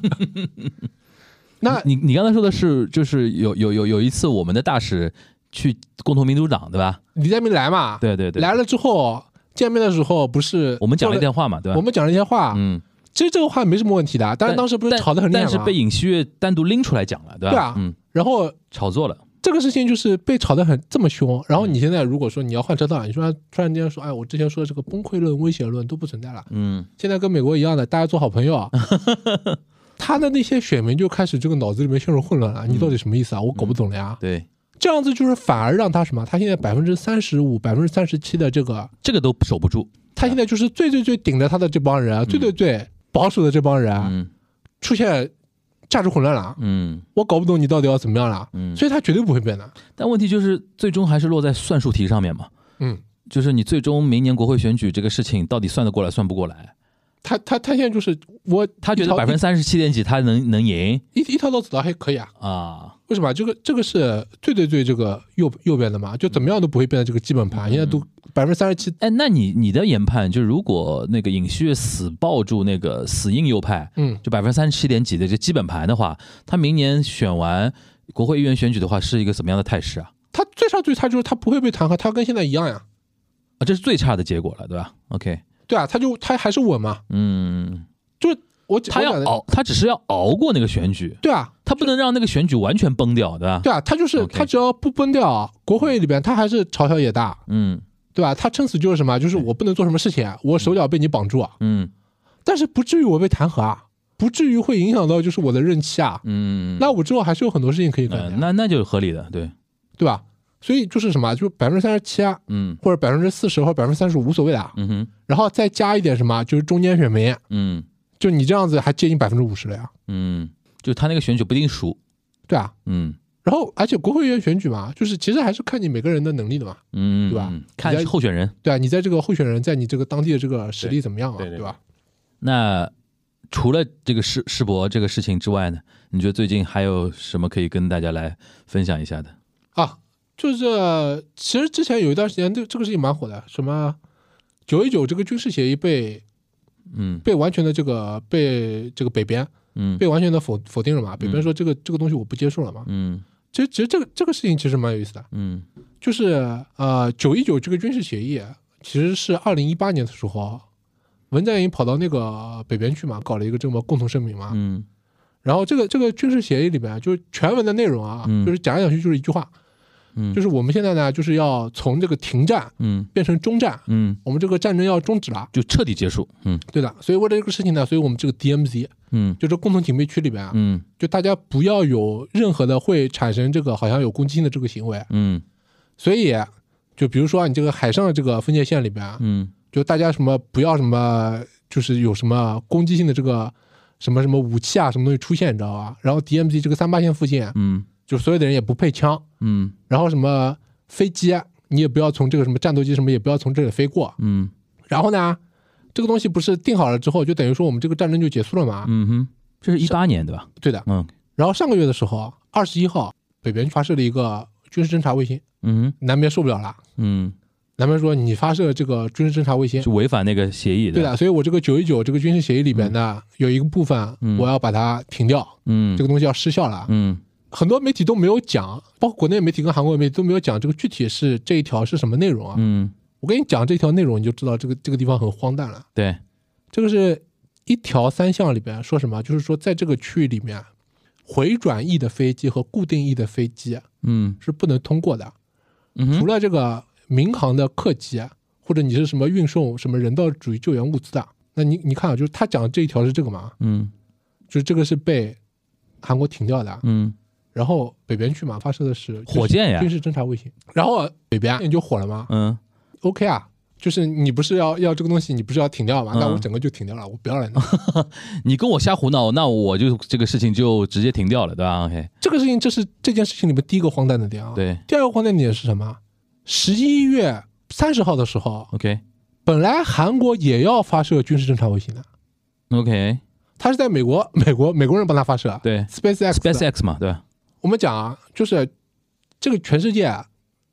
那你你刚才说的是，就是有有有有一次我们的大使去共同民主党，对吧？李在明来嘛，对对对，来了之后见面的时候不是我们讲了一说电话嘛，对吧？我们讲了一些话，嗯，其实这个话没什么问题的，但是当时不是吵得很厉害吗？但是被尹锡悦单独拎出来讲了，对吧？对啊嗯，然后炒作了，这个事情就是被炒得很这么凶，然后嗯你现在如果说你要换车道，你说突然间说，哎，我之前说的这个崩溃论、威胁论都不存在了，嗯现在跟美国一样的，大家做好朋友啊。他的那些选民就开始这个脑子里面陷入混乱了，你到底什么意思啊？我搞不懂了呀。对，这样子就是反而让他什么？他现在百分之三十五、百分之三十七的这个，这个都守不住，他现在就是最最最顶着他的这帮人啊，最最最保守的这帮人出现价值混乱了。嗯我搞不懂你到底要怎么样了，嗯，所以他绝对不会变的。但问题就是最终还是落在算术题上面嘛，嗯，就是你最终明年国会选举这个事情到底算得过来算不过来？他他他现在就是我他觉得百分之三十七点几他能能赢一一条道走到还可以啊。啊？为什么？这个这个是最最最这个右右边的嘛，就怎么样都不会变成这个基本盘，现在都百分之三十七。哎，那你你的研判，就如果那个尹锡悦死抱住那个死硬右派，嗯，就百分之三十七点几的这基本盘的话，他明年选完国会议员选举的话，是一个什么样的态势啊？他最差最差就是他不会被弹劾，他跟现在一样呀。啊，这是最差的结果了，对吧？OK，对啊，他就他还是稳嘛，嗯，就我我他要熬，他只是要熬过那个选举，对啊，他不能让那个选举完全崩掉，对吧？对啊，他就是他只要不崩掉，国会里边他还是朝小野大，嗯对吧？他撑死就是什么，就是我不能做什么事情，啊我手脚被你绑住啊，嗯但是不至于我被弹劾啊，不至于会影响到就是我的任期啊。嗯，那我之后还是有很多事情可以干的呃，那那就是合理的，对，对吧？所以就是什么，就百分之三十七啊，嗯。或者百分之四十或者百分之三十五无所谓的啊，嗯哼。然后再加一点什么，就是中间选民，嗯。就你这样子还接近百分之五十了呀，嗯，就他那个选举不一定输，对啊。嗯。然后而且国会议员选举嘛，就是其实还是看你每个人的能力的嘛，嗯，对吧？嗯看候选人。对啊，你在这个候选人在你这个当地的这个实力怎么样啊，对对对对吧？那除了这个世世博这个事情之外呢，你觉得最近还有什么可以跟大家来分享一下的？啊，就是其实之前有一段时间，这这个事情蛮火的，什么九一九这个军事协议被嗯被完全的这个被这个北边嗯被完全的否否定了嘛？北边说这个这个东西我不接受了嘛？嗯其实其实这个这个事情其实蛮有意思的，嗯就是呃九一九这个军事协议其实是二零一八年的时候，文在寅跑到那个北边去嘛，搞了一个这么共同声明嘛。嗯然后这个这个军事协议里面就是全文的内容啊，嗯就是讲来讲去就是一句话，嗯，就是我们现在呢就是要从这个停战嗯。变成中战，嗯，我们这个战争要终止了，就彻底结束。嗯。对的。所以为了这个事情呢，所以我们这个 DMZ 嗯。就是共同警备区里边啊，嗯。就大家不要有任何的会产生这个好像有攻击性的这个行为，嗯。所以就比如说你这个海上的这个分界线里边啊，嗯。就大家什么不要什么，就是有什么攻击性的这个什么什么武器啊，什么东西出现，你知道吧？然后 DMZ 这个三八线附近，嗯就所有的人也不配枪，嗯然后什么飞机啊你也不要从这个什么战斗机什么也不要从这里飞过。嗯然后呢，这个东西不是定好了之后，就等于说我们这个战争就结束了嘛？嗯哼，这是一八年对吧？对的。嗯然后上个月的时候，二十一号，北边发射了一个军事侦察卫星，嗯南边受不了了，嗯，南边说你发射这个军事侦察卫星是，违反那个协议的。对的，所以我这个九一九这个军事协议里边呢，有一个部分嗯我要把它停掉，嗯这个东西要失效了。嗯很多媒体都没有讲，包括国内媒体跟韩国媒体都没有讲这个具体是这一条是什么内容啊。嗯，我跟你讲这条内容，你就知道这个这个地方很荒诞了。对，这个是一条三项里边说什么？就是说在这个区域里面，回转翼的飞机和固定翼的飞机嗯是不能通过的，嗯除了这个民航的客机或者你是什么运送什么人道主义救援物资的，那你你看啊，就是他讲的这一条是这个嘛？嗯就是这个是被韩国停掉的，嗯然后北边去嘛发射的是火箭呀军事侦察卫星，然后北边你就火了吗嗯？OK 啊，就是你不是要要这个东西，你不是要停掉吗？嗯那我整个就停掉了，我不要了。那 你跟我瞎胡闹，那我就这个事情就直接停掉了，对吧？OK，这个事情，这是这件事情里面第一个荒诞的点啊。，对第二个荒诞点是什么？十一月三十号的时候，，OK 本来韩国也要发射军事侦察卫星的，OK，他是在美国，美国美国人帮他发射。对，SpaceX，SpaceX 嘛，对吧？我们讲啊，就是这个全世界啊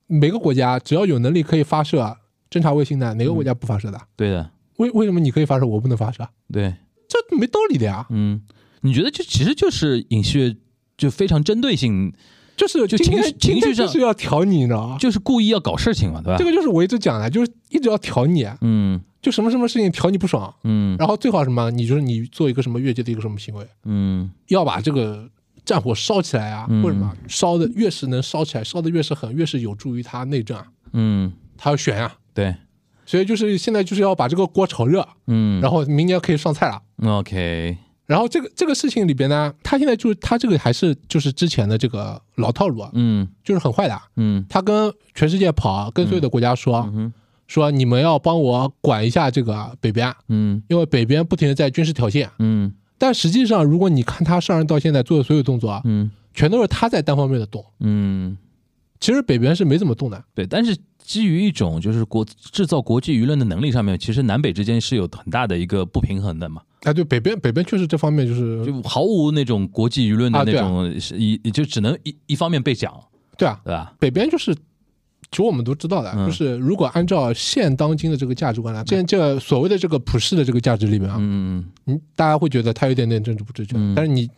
每个国家只要有能力可以发射侦察卫星的，哪个国家不发射的？对的，为为什么你可以发射，我不能发射？对，这没道理的呀！嗯，你觉得这其实就是尹旭就非常针对性，就是就情绪情绪上就是要调你，你知道吗？就是故意要搞事情嘛，对吧？这个就是我一直讲的，就是一直要调你，嗯就什么什么事情调你不爽，嗯然后最好什么，你就是你做一个什么越界的一个什么行为，嗯要把这个战火烧起来啊，嗯。为什么烧的越是能烧起来，烧的越是狠，越是有助于他内政啊，嗯，他要选啊，对，所以就是现在就是要把这个锅炒热，嗯，然后明年可以上菜了。OK，然后这个这个事情里边呢，他现在就是他这个还是就是之前的这个老套路啊，嗯。就是很坏的。嗯。他跟全世界跑，跟所有的国家说、嗯。说你们要帮我管一下这个北边，嗯。因为北边不停的在军事挑衅。嗯但实际上，如果你看他上任到现在做的所有动作啊，嗯全都是他在单方面的动。嗯，其实北边是没怎么动的。对，但是基于一种就是国制造国际舆论的能力上面，其实南北之间是有很大的一个不平衡的嘛，哎，对，北边北边确实这方面就是就毫无那种国际舆论的那种是一、就只能一一方面被讲，对啊，对吧？北边就是，其实我们都知道的，嗯。就是如果按照现当今的这个价值观来看，现这所谓的这个普世的这个价值里面啊，嗯嗯，大家会觉得它有点点政治不正确，嗯。但是你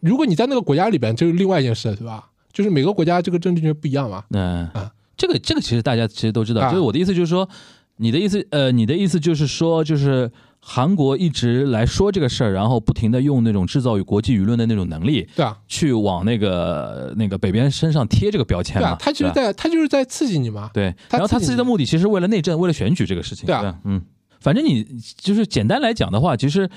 如果你在那个国家里边，这是另外一件事，对吧？就是每个国家这个政治正确不一样嘛。嗯、啊。这个这个其实大家其实都知道，啊。就是我的意思就是说，你的意思呃，你的意思就是说，就是韩国一直来说这个事儿，然后不停的用那种制造与国际舆论的那种能力，对啊，去往那个那个北边身上贴这个标签嘛，对啊，他就是在他就是在刺激你嘛。对，他然后他刺激自己的目的其实为了内政，为了选举这个事情。对啊。吧？嗯，反正你就是简单来讲的话，其实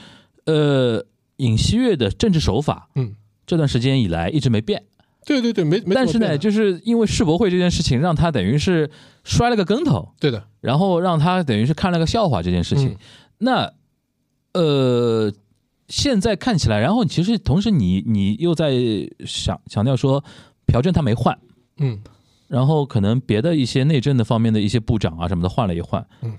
呃，尹锡悦的政治手法嗯，这段时间以来一直没变，对对对，没没怎么但是呢，的。就是因为世博会这件事情，让他等于是摔了个跟头，对的，然后让他等于是看了个笑话这件事情。嗯那呃，现在看起来，然后其实同时你你又在想强调说，朴正他没换。嗯，然后可能别的一些内政的方面的一些部长啊什么的换了一换，嗯，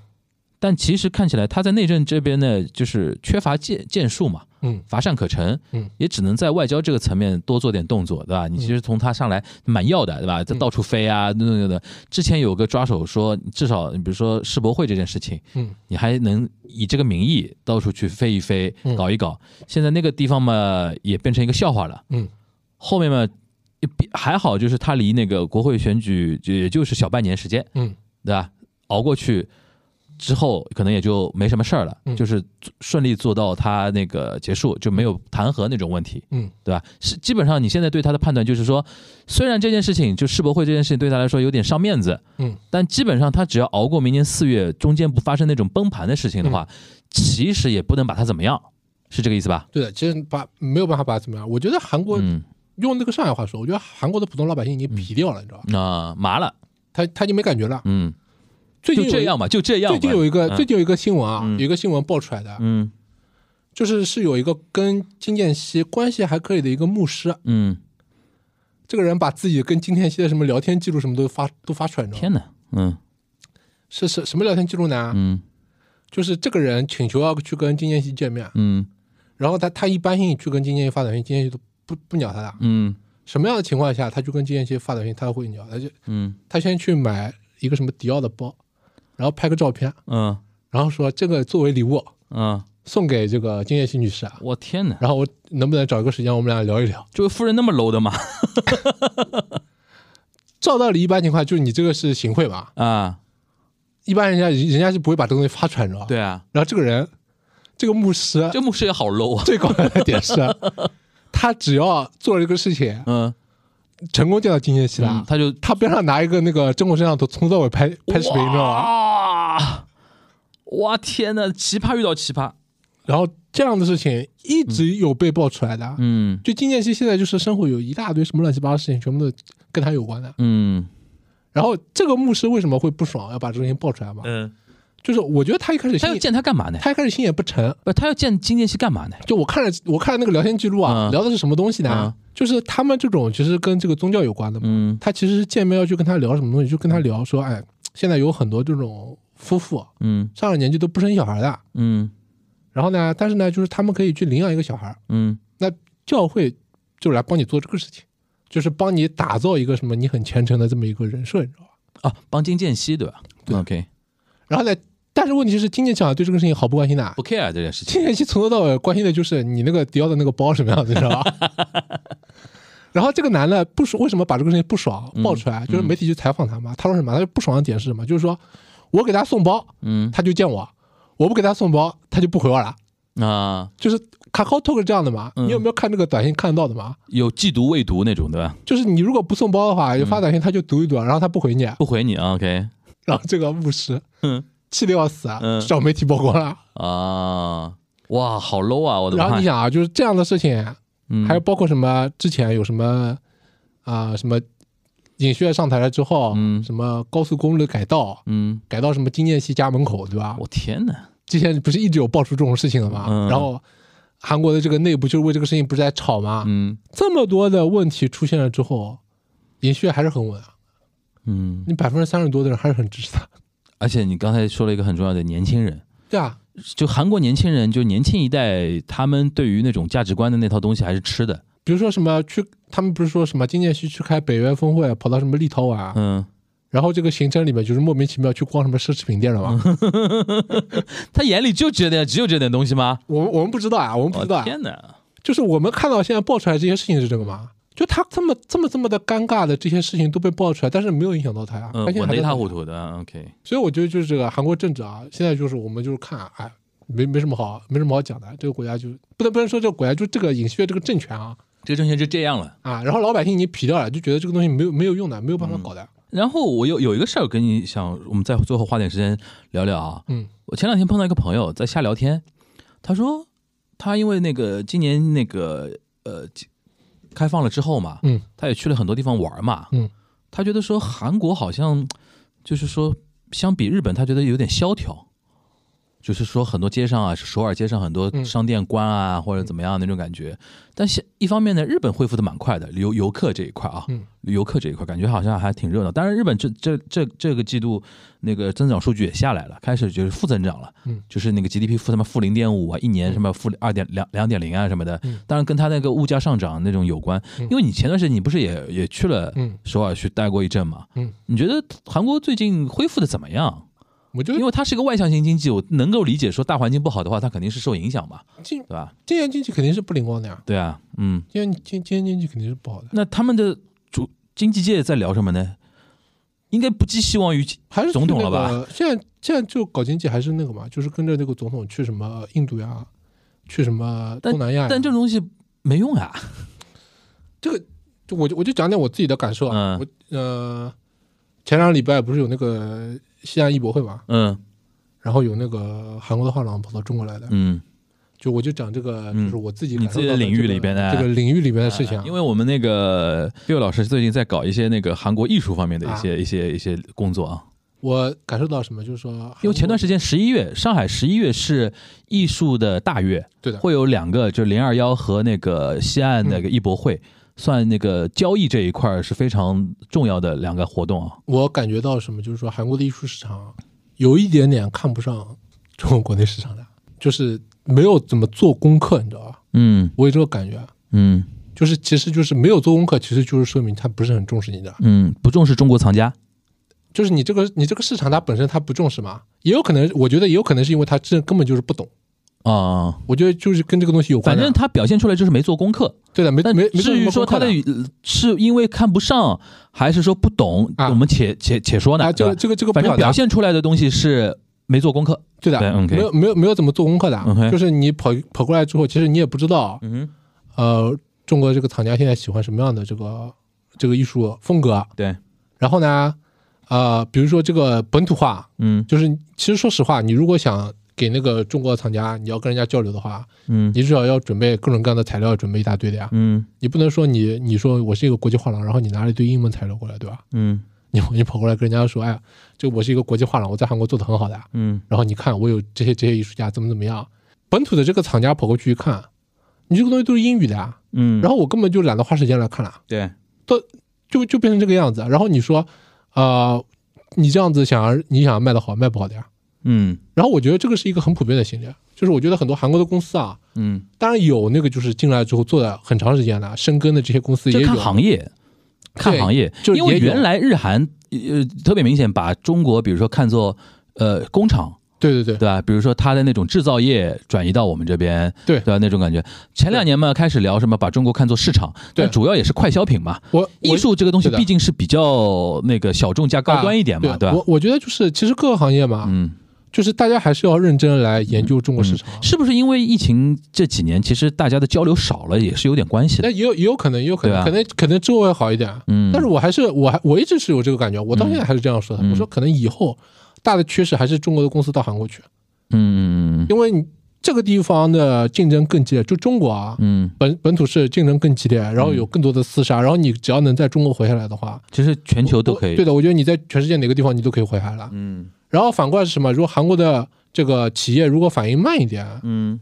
但其实看起来他在内政这边呢，就是缺乏建建树嘛，嗯乏善可陈，嗯，也只能在外交这个层面多做点动作，对吧？你其实从他上来蛮要的，对吧？在到处飞啊，那那的。之前有个抓手说，至少你比如说世博会这件事情，嗯，你还能以这个名义到处去飞一飞嗯，搞一搞。现在那个地方嘛，也变成一个笑话了。嗯，后面嘛，还好，就是他离那个国会选举就也就是小半年时间，嗯对吧？熬过去之后，可能也就没什么事儿了，嗯就是顺利做到他那个结束，就没有弹劾那种问题，嗯对吧？是基本上你现在对他的判断就是说，虽然这件事情就世博会这件事情对他来说有点伤面子，嗯，但基本上他只要熬过明年四月，中间不发生那种崩盘的事情的话，其实也不能把他怎么样，是这个意思吧？对的，其实把没有办法把他怎么样。我觉得韩国嗯，用那个上海话说，我觉得韩国的普通老百姓已经皮掉了，你知道吧？那、麻了，他他已经没感觉了。嗯，最近这样吧，就这样。最近有一个嗯。最近有一个新闻啊，嗯。有一个新闻爆出来的，嗯。就是是有一个跟金建熙关系还可以的一个牧师，嗯，这个人把自己跟金建熙的什么聊天记录什么都发都发出来，你知道吗？天哪，嗯。是是什么聊天记录呢？嗯。就是这个人请求要去跟金建熙见面，嗯。然后他他一般性去跟金建熙发短信，金建熙都不不鸟他的。嗯。什么样的情况下，他就跟金建熙发短信，他会鸟？他？就嗯。他先去买一个什么迪奥的包，然后拍个照片，嗯然后说这个作为礼物嗯，送给这个金叶新女士啊。我天哪，然后我能不能找一个时间我们俩聊一聊？这位夫人那么 low 的吗？照道理，一般情况就是你这个是行贿吧，啊，一般人家人家是不会把这个东西发出来，你知道吧？。对啊，然后这个人，这个牧师这牧师也好 low 啊。最搞笑的点是，他只要做了这个事情，嗯，成功见到金建希了嗯，他就他边上拿一个那个中国摄像头，从头到尾拍拍视频，你知道吗？哇，哇天呐，奇葩遇到奇葩。然后这样的事情一直有被爆出来的。嗯就金建熙现在就是生活有一大堆什么乱七八糟事情，全部都跟他有关的。嗯然后这个牧师为什么会不爽，要把这个事情爆出来吗？嗯，就是我觉得他一开始他要见他干嘛呢？他一开始心也不诚，不，他要见金建熙干嘛呢？就我看了我看了那个聊天记录啊，嗯聊的是什么东西呢？就是他们这种其实跟这个宗教有关的嘛。嗯他其实是见面要去跟他聊什么东西，就跟他聊说，哎，现在有很多这种夫妇嗯上了年纪都不生小孩的，嗯然后呢，但是呢，就是他们可以去领养一个小孩，嗯那教会就来帮你做这个事情，就是帮你打造一个什么你很虔诚的这么一个人设，你知道吧？啊，帮金建熙对吧？对，OK，然后呢，但是问题是，金建强对这个事情毫不关心的。不 care 这件事情。金建熙从头到尾关心的就是你那个迪奥的那个包什么样子，你知道吧？然后这个男的不爽，为什么把这个事情不爽爆出来？就是媒体去采访他嘛，他说什么？他就不爽的点是什么？就是说我给他送包，嗯他就见我；我不给他送包，他就不回我了。啊，就是卡卡 talk 是这样的嘛？嗯你有没有看这个短信看得到的嘛？有既读未读那种对吧？就是你如果不送包的话，发短信他就读一读，然后他不回你，不回你啊，OK，然后这个牧师嗯气得要死啊嗯，找媒体曝光了。啊，哇，好 low 啊！我的妈然后你，想啊，就是这样的事情，嗯还有包括什么之前有什么啊、什么尹薛上台了之后，嗯什么高速公路改道，嗯，改到什么金建熙家门口，对吧？我天哪，之前不是一直有爆出这种事情的吗？嗯然后韩国的这个内部就是为这个事情不是在吵吗？嗯这么多的问题出现了之后，尹薛还是很稳啊，嗯，你百分之三十多的人还是很支持他。而且你刚才说了一个很重要的年轻人，对啊，就韩国年轻人，就年轻一代，他们对于那种价值观的那套东西还是吃的，比如说什么去，他们不是说什么金建熙去开北约峰会，跑到什么立陶宛啊，嗯，然后这个行程里面就是莫名其妙去逛什么奢侈品店了嘛？他眼里就这点，只有这点东西吗？我们我们不知道啊，我们不知道、啊，天哪，就是我们看到现在爆出来这些事情是这个吗？就他这么这么这么的尴尬的这些事情都被爆出来，但是没有影响到他呀，嗯他，现在还在那稳得一塌糊。涂的，OK，所以我觉得就是这个韩国政治啊，现在就是我们就是看，哎，没没什么好没什么好讲的，这个国家就不能不能说这个国家就这个尹锡悦这个政权啊这个政权就这样了。啊，然后老百姓已经疲掉了，就觉得这个东西没有没有用的，没有办法搞的。然后我有有一个事儿跟你想，我们在最后花点时间聊聊啊。嗯我前两天碰到一个朋友在瞎聊天，他说他因为那个今年那个呃开放了之后嘛，嗯他也去了很多地方玩嘛，嗯，他觉得说韩国好像就是说相比日本，他觉得有点萧条。就是说很多街上啊，首尔街上很多嗯商店关啊，或者怎么样那种感觉。但现一方面呢，日本恢复的蛮快的，游游客这一块啊，嗯游客这一块感觉好像还挺热闹。当然，日本这这这这个季度那个增长数据也下来了，开始就是负增长了，嗯就是那个 GDP 负什么负零点五啊，一年什么负二点两两点零啊什么的。嗯当然跟它那个物价上涨那种有关，嗯因为你前段时间你不是也也去了嗯首尔去待过一阵嘛？嗯，你觉得韩国最近恢复的怎么样？我觉得因为它是个外向型经济，我能够理解说大环境不好的话，它肯定是受影响嘛，对吧？今年经济肯定是不灵光的呀，对啊，嗯，今年今今年经济肯定是不好的，那他们的主经济界在聊什么呢？应该不寄希望于还是总统了吧那个？现在现在就搞经济还是那个嘛，就是跟着那个总统去什么印度呀，去什么东南亚呀。但这种东西没用啊。这个，就我就我就讲点我自己的感受啊。嗯我呃，前两个礼拜不是有那个西安艺博会嘛，嗯。然后有那个韩国的画廊跑到中国来的，嗯，就我就讲这个，嗯。就是我自己你自己的领域这个里边的这个领域里边的事情。啊。因为我们那个 Bill 老师最近在搞一些那个韩国艺术方面的一些、啊。一些一些工作啊。我感受到什么，就是说，因为前段时时间十一月，上海十一月是艺术的大月，对的，会有两个，就是零二幺和那个西岸那个艺博会，算那个交易这一块是非常重要的两个活动啊。我感觉到什么，就是说韩国的艺术市场有一点点看不上中国国内市场的，就是没有怎么做功课，你知道吧？嗯我有这个感觉，嗯就是其实就是没有做功课，其实就是说明他不是很重视你的。嗯，不重视中国藏家。就是你这个你这个市场，它本身它不重视嘛，也有可能，我觉得也有可能是因为他这根本就是不懂。啊、我觉得就是跟这个东西有关的。反正他表现出来就是没做功课。对的，没但没没至于说他的语是因为看不上，还是说不懂，啊我们且且且说呢。啊，这个这个这个反正表现出来的东西是没做功课。对的，没有没有没有怎么做功课的就是你跑跑过来之后，其实你也不知道，嗯，呃，中国这个厂家现在喜欢什么样的这个这个艺术风格。对，然后呢，呃，比如说这个本土化，嗯就是其实说实话，你如果想给那个中国的厂家，你要跟人家交流的话，嗯。你至少要准备各种各样的材料，准备一大堆的呀。嗯。你不能说你你说我是一个国际画廊，然后你拿了一堆英文材料过来，对吧？嗯。你你跑过来跟人家说，哎呀，这我是一个国际画廊，我在韩国做的很好的，嗯。然后你看我有这些这些艺术家怎么怎么样，本土的这个厂家跑过去一看，你这个东西都是英语的呀，嗯，然后我根本就懒得花时间来看了，对，就就变成这个样子。然后你说，呃，你这样子想要你想要卖的好卖不好的呀？嗯然后我觉得这个是一个很普遍的心理，就是我觉得很多韩国的公司啊，嗯，当然有那个就是进来之后做了很长时间的深耕的这些公司也这有，看行业，看行业，就因为原来日韩呃特别明显把中国，比如说看作呃工厂。对对对对吧？比如说它的那种制造业转移到我们这边，对对吧？那种感觉。前两年嘛，开始聊什么把中国看作市场，对但主要也是快消品嘛。我艺术这个东西毕竟是比较那个小众加高端一点嘛，对吧我？我觉得就是其实各个行业嘛，嗯，就是大家还是要认真来研究中国市场。是不是因为疫情这几年，其实大家的交流少了，也是有点关系的？那也有也有可能，也有可能，可能可能之后会好一点。嗯，但是我还是我还我一直是有这个感觉，我到现在还是这样说的。嗯我说可能以后大的趋势还是中国的公司到韩国去，嗯因为你这个地方的竞争更激烈。就中国啊，嗯，本本土是竞争更激烈，然后有更多的厮杀，然后你只要能在中国活下来的话，其实全球都可以。对的，我觉得你在全世界哪个地方你都可以活下来。嗯然后反过来是什么？如果韩国的这个企业如果反应慢一点，嗯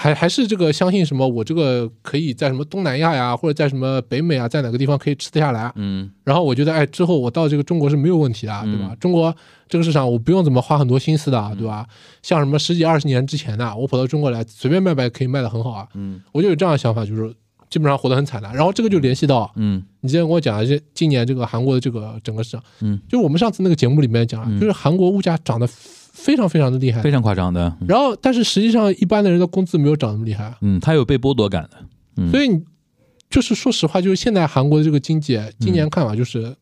还还是这个相信什么？我这个可以在什么东南亚呀，或者在什么北美啊，在哪个地方可以吃得下来？嗯然后我觉得，哎，之后我到这个中国是没有问题的，对吧？嗯中国这个市场我不用怎么花很多心思的，对吧？像什么十几二十年之前的，我跑到中国来随便卖卖可以卖得很好啊。嗯我就有这样的想法，就是基本上活得很惨的。然后这个就联系到嗯你之前跟我讲的，这今年这个韩国的这个整个市场，嗯，就是我们上次那个节目里面讲，嗯就是韩国物价涨得非常非常的厉害非。常夸张的。然后，但是实际上一般的人的工资没有涨那么厉害，嗯，他有被剥夺感的。嗯所以你就是说实话，就是现在韩国的这个经济，今年看法就是，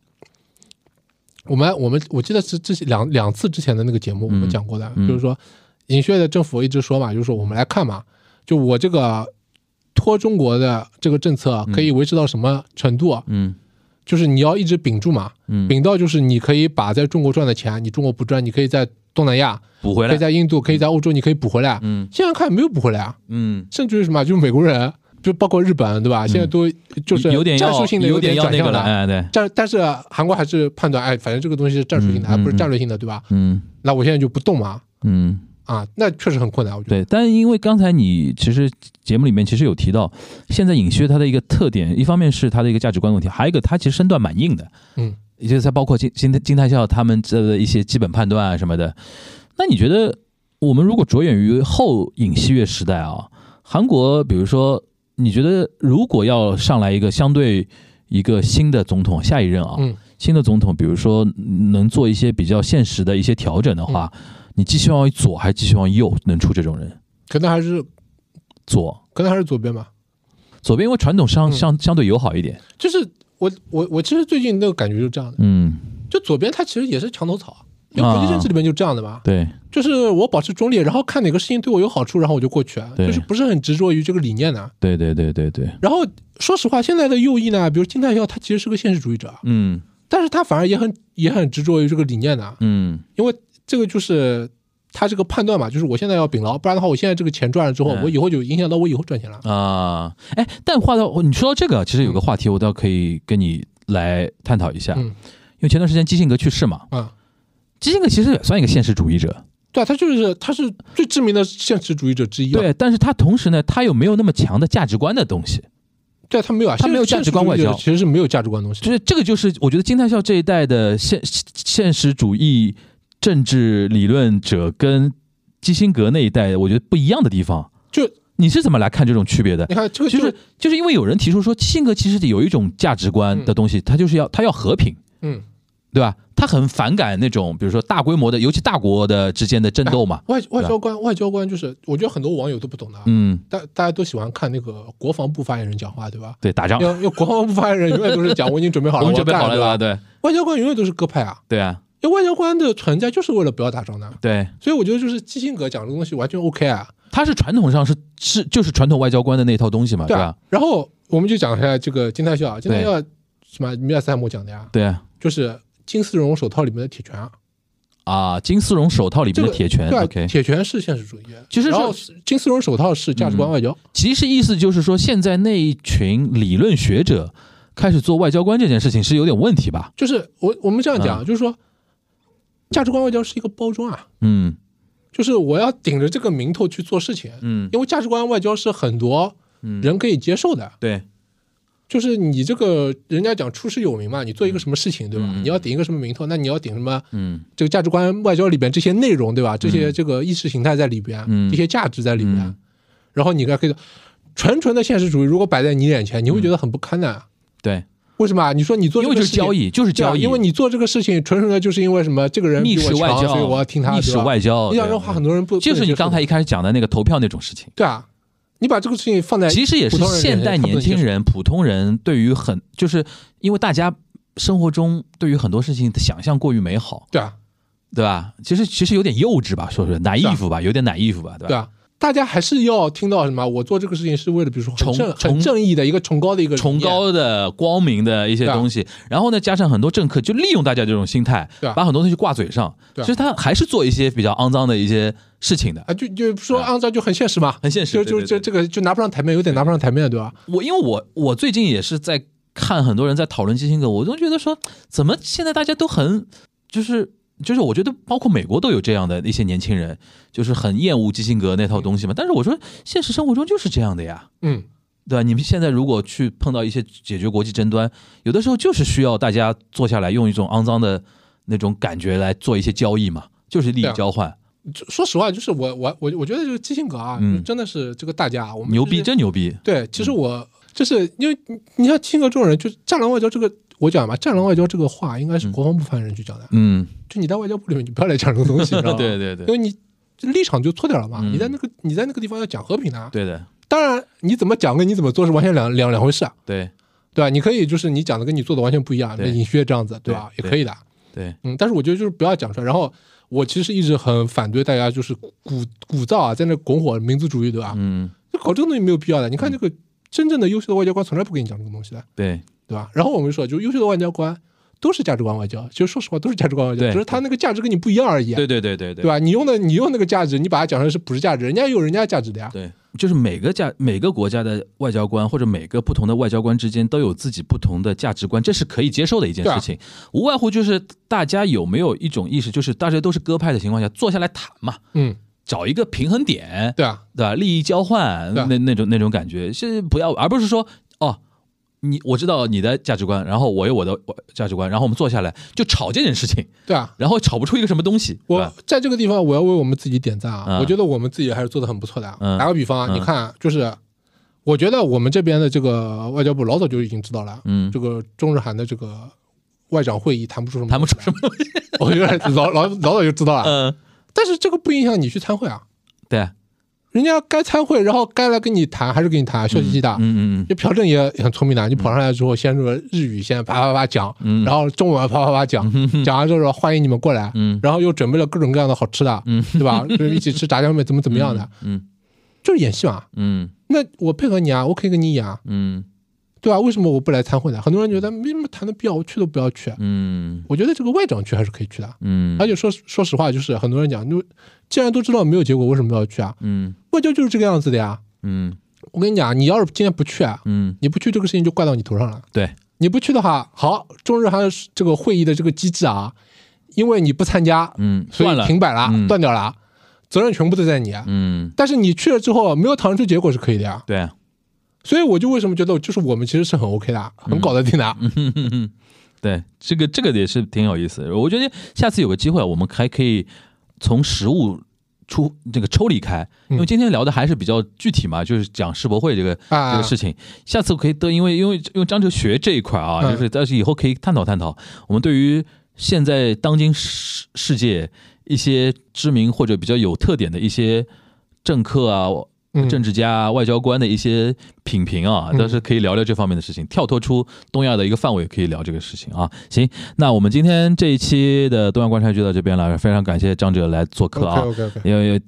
我们我们我记得是之前两两次之前的那个节目我们讲过的，嗯就是说，尹锡悦的政府一直说嘛，就是说我们来看嘛，就我这个拖中国的这个政策可以维持到什么程度，嗯就是你要一直屏住嘛，嗯，屏到就是你可以把在中国赚的钱，你中国不赚，你可以在东南亚，补回来。可以在印度，可以在欧洲，你可以补回来。嗯现在看没有补回来啊，嗯，甚至于什么，就是美国人，就包括日本，对吧？现在都就是有点战术性的有点。转向了。哎，对，但但是韩国还是判断，哎，反正这个东西是战术性的，嗯还不是嗯战略性的，对吧？嗯那我现在就不动嘛。嗯啊，那确实很困难。我觉得，对，但因为刚才你其实节目里面其实有提到，现在尹薛他的一个特点，一方面是他的一个价值观问题，还有一个他其实身段蛮硬的，嗯，也就是它包括金金金泰孝他们的一些基本判断啊什么的。那你觉得我们如果着眼于后尹锡悦时代啊，韩国比如说，你觉得如果要上来一个相对一个新的总统，下一任啊，嗯新的总统，比如说能做一些比较现实的一些调整的话，你寄希望于左还是寄希望右能出这种人？可能还是左，可能还是左边吧。左边因为传统上嗯。相相对友好一点，就是我我我其实最近那个感觉就是这样的，嗯，就左边它其实也是墙头草，就国际政治里面就这样的嘛。对。就是我保持中立，然后看哪个事情对我有好处，然后我就过去，啊。对。就是不是很执着于这个理念的。对对对对对，然后说实话，现在的右翼呢，比如金泰孝，他其实是个现实主义者，嗯。但是他反而也很也很执着于这个理念的，嗯。因为这个就是他这个判断嘛，就是我现在要秉牢，不然的话，我现在这个钱赚了之后，嗯。我以后就影响到我以后赚钱了。啊，哎，但话到你说到这个，其实有个话题我倒可以跟你来探讨一下，嗯。因为前段时间基辛格去世嘛，啊，基辛格其实也算一个现实主义者，对啊，他就是他是最知名的现实主义者之一、啊。对，但是他同时呢，他又没有那么强的价值观的东西，对啊，他没有啊，他没有价值观外交。现实主义者其实是没有价值观的东西。就是这个就是我觉得金泰孝这一代的现现实主义政治理论者跟基辛格那一代，我觉得不一样的地方。就你是怎么来看这种区别的你？看这个就就是是就是因为有人提出说，基辛格其实有一种价值观的东西，他就是要他要和平，嗯，对吧？他很反感那种比如说大规模的，尤其大国的之间的争斗嘛。外外交官外交官就是，我觉得很多网友都不懂的啊。嗯，大大家都喜欢看那个国防部发言人讲话，对吧？对，打仗，要要国防部发言人永远都是讲我已经准备好了，我们准备好了对吧？对外交官永远都是鸽派啊，对啊，因为外交官的存在就是为了不要打仗的，对，所以我觉得就是基辛格讲的东西完全 OK 啊，他是传统上是是就是传统外交官的那套东西嘛，对吧？。然后我们就讲一下这个金泰秀啊，金泰秀什么米尔斯海姆讲的呀，对啊。就是金丝绒手套里面的铁拳啊，啊，金丝绒手套里面的铁拳对铁拳是现实主义，其实是金丝绒手套是价值观外交，其实意思就是说，现在那一群理论学者开始做外交官这件事情是有点问题吧？就是我我们这样讲，嗯就是说价值观外交是一个包装啊，嗯。就是我要顶着这个名头去做事情，嗯。因为价值观外交是很多嗯，人可以接受的，对，就是你这个人家讲出师有名嘛，你做一个什么事情，对吧？嗯。你要顶一个什么名头，那你要顶什么？嗯。这个价值观外交里边这些内容，对吧？这些这个意识形态在里边，嗯。这些价值在里边，嗯。然后你该可以纯纯的现实主义，如果摆在你眼前，你会觉得很不堪的。对，为什么啊？你说你做因这个事情为就是交易，就是交易，因为你做这个事情，纯纯的就是因为什么？这个人比历史外我强，所以我要交，听他。历史对吧外交，对你讲这话，很多人不就是你刚才一一开始讲的那个投票那种事情。对啊，你把这个事情放在其实也是现代年轻人、普通人对于很，就是因为大家生活中对于很多事情的想象过于美好，对啊，对吧？其实其实有点幼稚吧，说是 naive 吧，有点 naive 吧，对吧？对啊，大家还是要听到什么？我做这个事情是为了，比如说很正崇崇很正义的一个崇高的一个崇高的、光明的一些东西，然后呢，加上很多政客就利用大家这种心态，把很多东西挂嘴上，其实他还是做一些比较肮脏的一些事情的，啊，就就说肮脏就很现实嘛，很现实。就就就这个就拿不上台面，有点拿不上台面，对吧？我因为我我最近也是在看很多人在讨论基辛格，我都觉得说，怎么现在大家都很就是就是我觉得包括美国都有这样的一些年轻人，就是很厌恶基辛格那套东西嘛。但是我说现实生活中就是这样的呀。嗯，对吧？你们现在如果去碰到一些解决国际争端，有的时候就是需要大家坐下来，用一种肮脏的那种感觉来做一些交易嘛，就是利益交换，就说实话，就是我我我我觉得就是基辛格啊，嗯真的是这个大家啊，我们牛逼，真牛逼。对，其实我就是因为你你像基辛格这种人，就是战狼外交这个，我讲吧，战狼外交这个话应该是国防部发言人去讲的，嗯，就你在外交部里面，你不要来讲这个东西，知道吧？对对对因为你立场就错掉了嘛。嗯你在那个你在那个地方要讲和平的，对的，当然你怎么讲跟你怎么做是完全两两两回事啊，对对吧？你可以就是你讲的跟你做的完全不一样，那对尹薛这样子，对吧？对也可以的，对，嗯。但是我觉得就是不要讲出来。然后我其实一直很反对大家就是鼓鼓噪啊，在那拱火民族主义，对吧？嗯，就搞这个东西没有必要的。你看这个真正的优秀的外交官从来不跟你讲这个东西的，对对吧？然后我们说，就优秀的外交官都是价值观外交，其实说实话都是价值观外交，只是他那个价值跟你不一样而已啊，对对对对对对吧？你用的你用那个价值，你把它讲成是普世价值，人家有人家价值的呀。对，就是每个价每个国家的外交官或者每个不同的外交官之间都有自己不同的价值观，这是可以接受的一件事情。无外乎就是大家有没有一种意识，就是大家都是鸽派的情况下坐下来谈嘛，嗯，找一个平衡点，对啊，对吧？利益交换啊那那种那种感觉，是不要，而不是说哦，你我知道你的价值观，然后我有我的我价值观，然后我们坐下来就吵这件事情，对啊。然后吵不出一个什么东西，我？在这个地方，我要为我们自己点赞啊！嗯我觉得我们自己还是做的很不错的啊。嗯打个比方啊，嗯你看，就是我觉得我们这边的这个外交部老早就已经知道了，嗯这个中日韩的这个外长会议谈不出什么，谈不出什么，东西，我觉得老老老早就知道了。嗯，但是这个不影响你去参会啊，对，人家该参会，然后该来跟你谈还是跟你谈，笑嘻嘻的。嗯嗯嗯。就朴正也很聪明的，你跑上来之后，先说日语先啪啪啪讲，嗯。然后中文啪啪啪讲，讲完之后说欢迎你们过来，嗯。然后又准备了各种各样的好吃的，嗯。对吧？就是一起吃炸酱面，怎么怎么样的，嗯。就是演戏嘛。嗯。那我配合你啊，我可以跟你演啊，嗯对吧？为什么我不来参会呢？很多人觉得没什么谈的必要，我去都不要去。嗯我觉得这个外长去还是可以去的，嗯而且说说实话，就是很多人讲，就既然都知道没有结果，为什么要去啊？嗯外交就是这个样子的呀。嗯我跟你讲，你要是今天不去啊，嗯，你不去这个事情就怪到你头上了。对，你不去的话，好，中日韩这个会议的这个机制啊，因为你不参加，嗯，所以停摆了，嗯断掉了，责任全部都在你。啊嗯，但是你去了之后没有讨论出结果是可以的呀。对，所以我就为什么觉得就是我们其实是很 OK 的，很搞得定的。嗯 对，这个这个也是挺有意思的。我觉得下次有个机会，我们还可以从实物出这个抽离开，因为嗯今天聊的还是比较具体嘛，就是讲世博会这个啊这个事情。下次可以都，因为因为因为张哲学这一块啊，嗯就是但是以后可以探讨探讨我们对于现在当今世世界一些知名或者比较有特点的一些政客啊。嗯政治家啊、外交官的一些品评啊，嗯都是可以聊聊这方面的事情，跳脱出东亚的一个范围，可以聊这个事情啊。行，那我们今天这一期的东亚观察就到这边了，非常感谢张哲来做客啊。因为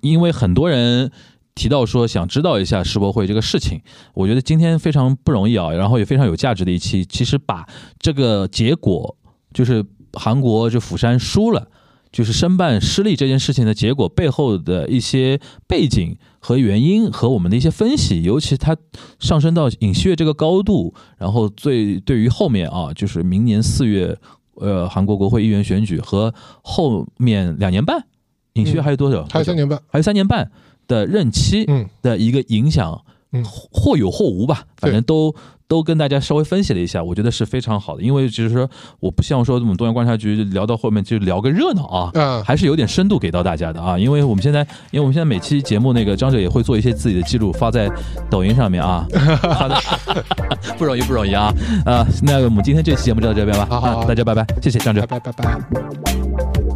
因为很多人提到说想知道一下世博会这个事情，我觉得今天非常不容易啊，然后也非常有价值的一期。其实把这个结果，就是韩国就釜山输了。就是申办失利这件事情的结果背后的一些背景和原因和我们的一些分析，尤其它上升到尹锡悦这个高度，然后最对于后面啊，就是明年四月，呃，韩国国会议员选举和后面两年半，尹锡悦还有多久？还有三年半，还有三年半的任期嗯的一个影响，嗯。或或有或无吧，反正都都跟大家稍微分析了一下，我觉得是非常好的，因为就是说，我不希望说我们东阳观察局聊到后面就聊个热闹啊。嗯，还是有点深度给到大家的啊，因为我们现在，因为我们现在每期节目那个张哲也会做一些自己的记录发在抖音上面啊，发的 不容易不容易啊，啊，那我们今天这期节目就到这边吧，好好好啊大家拜拜，谢谢张哲拜。拜拜拜。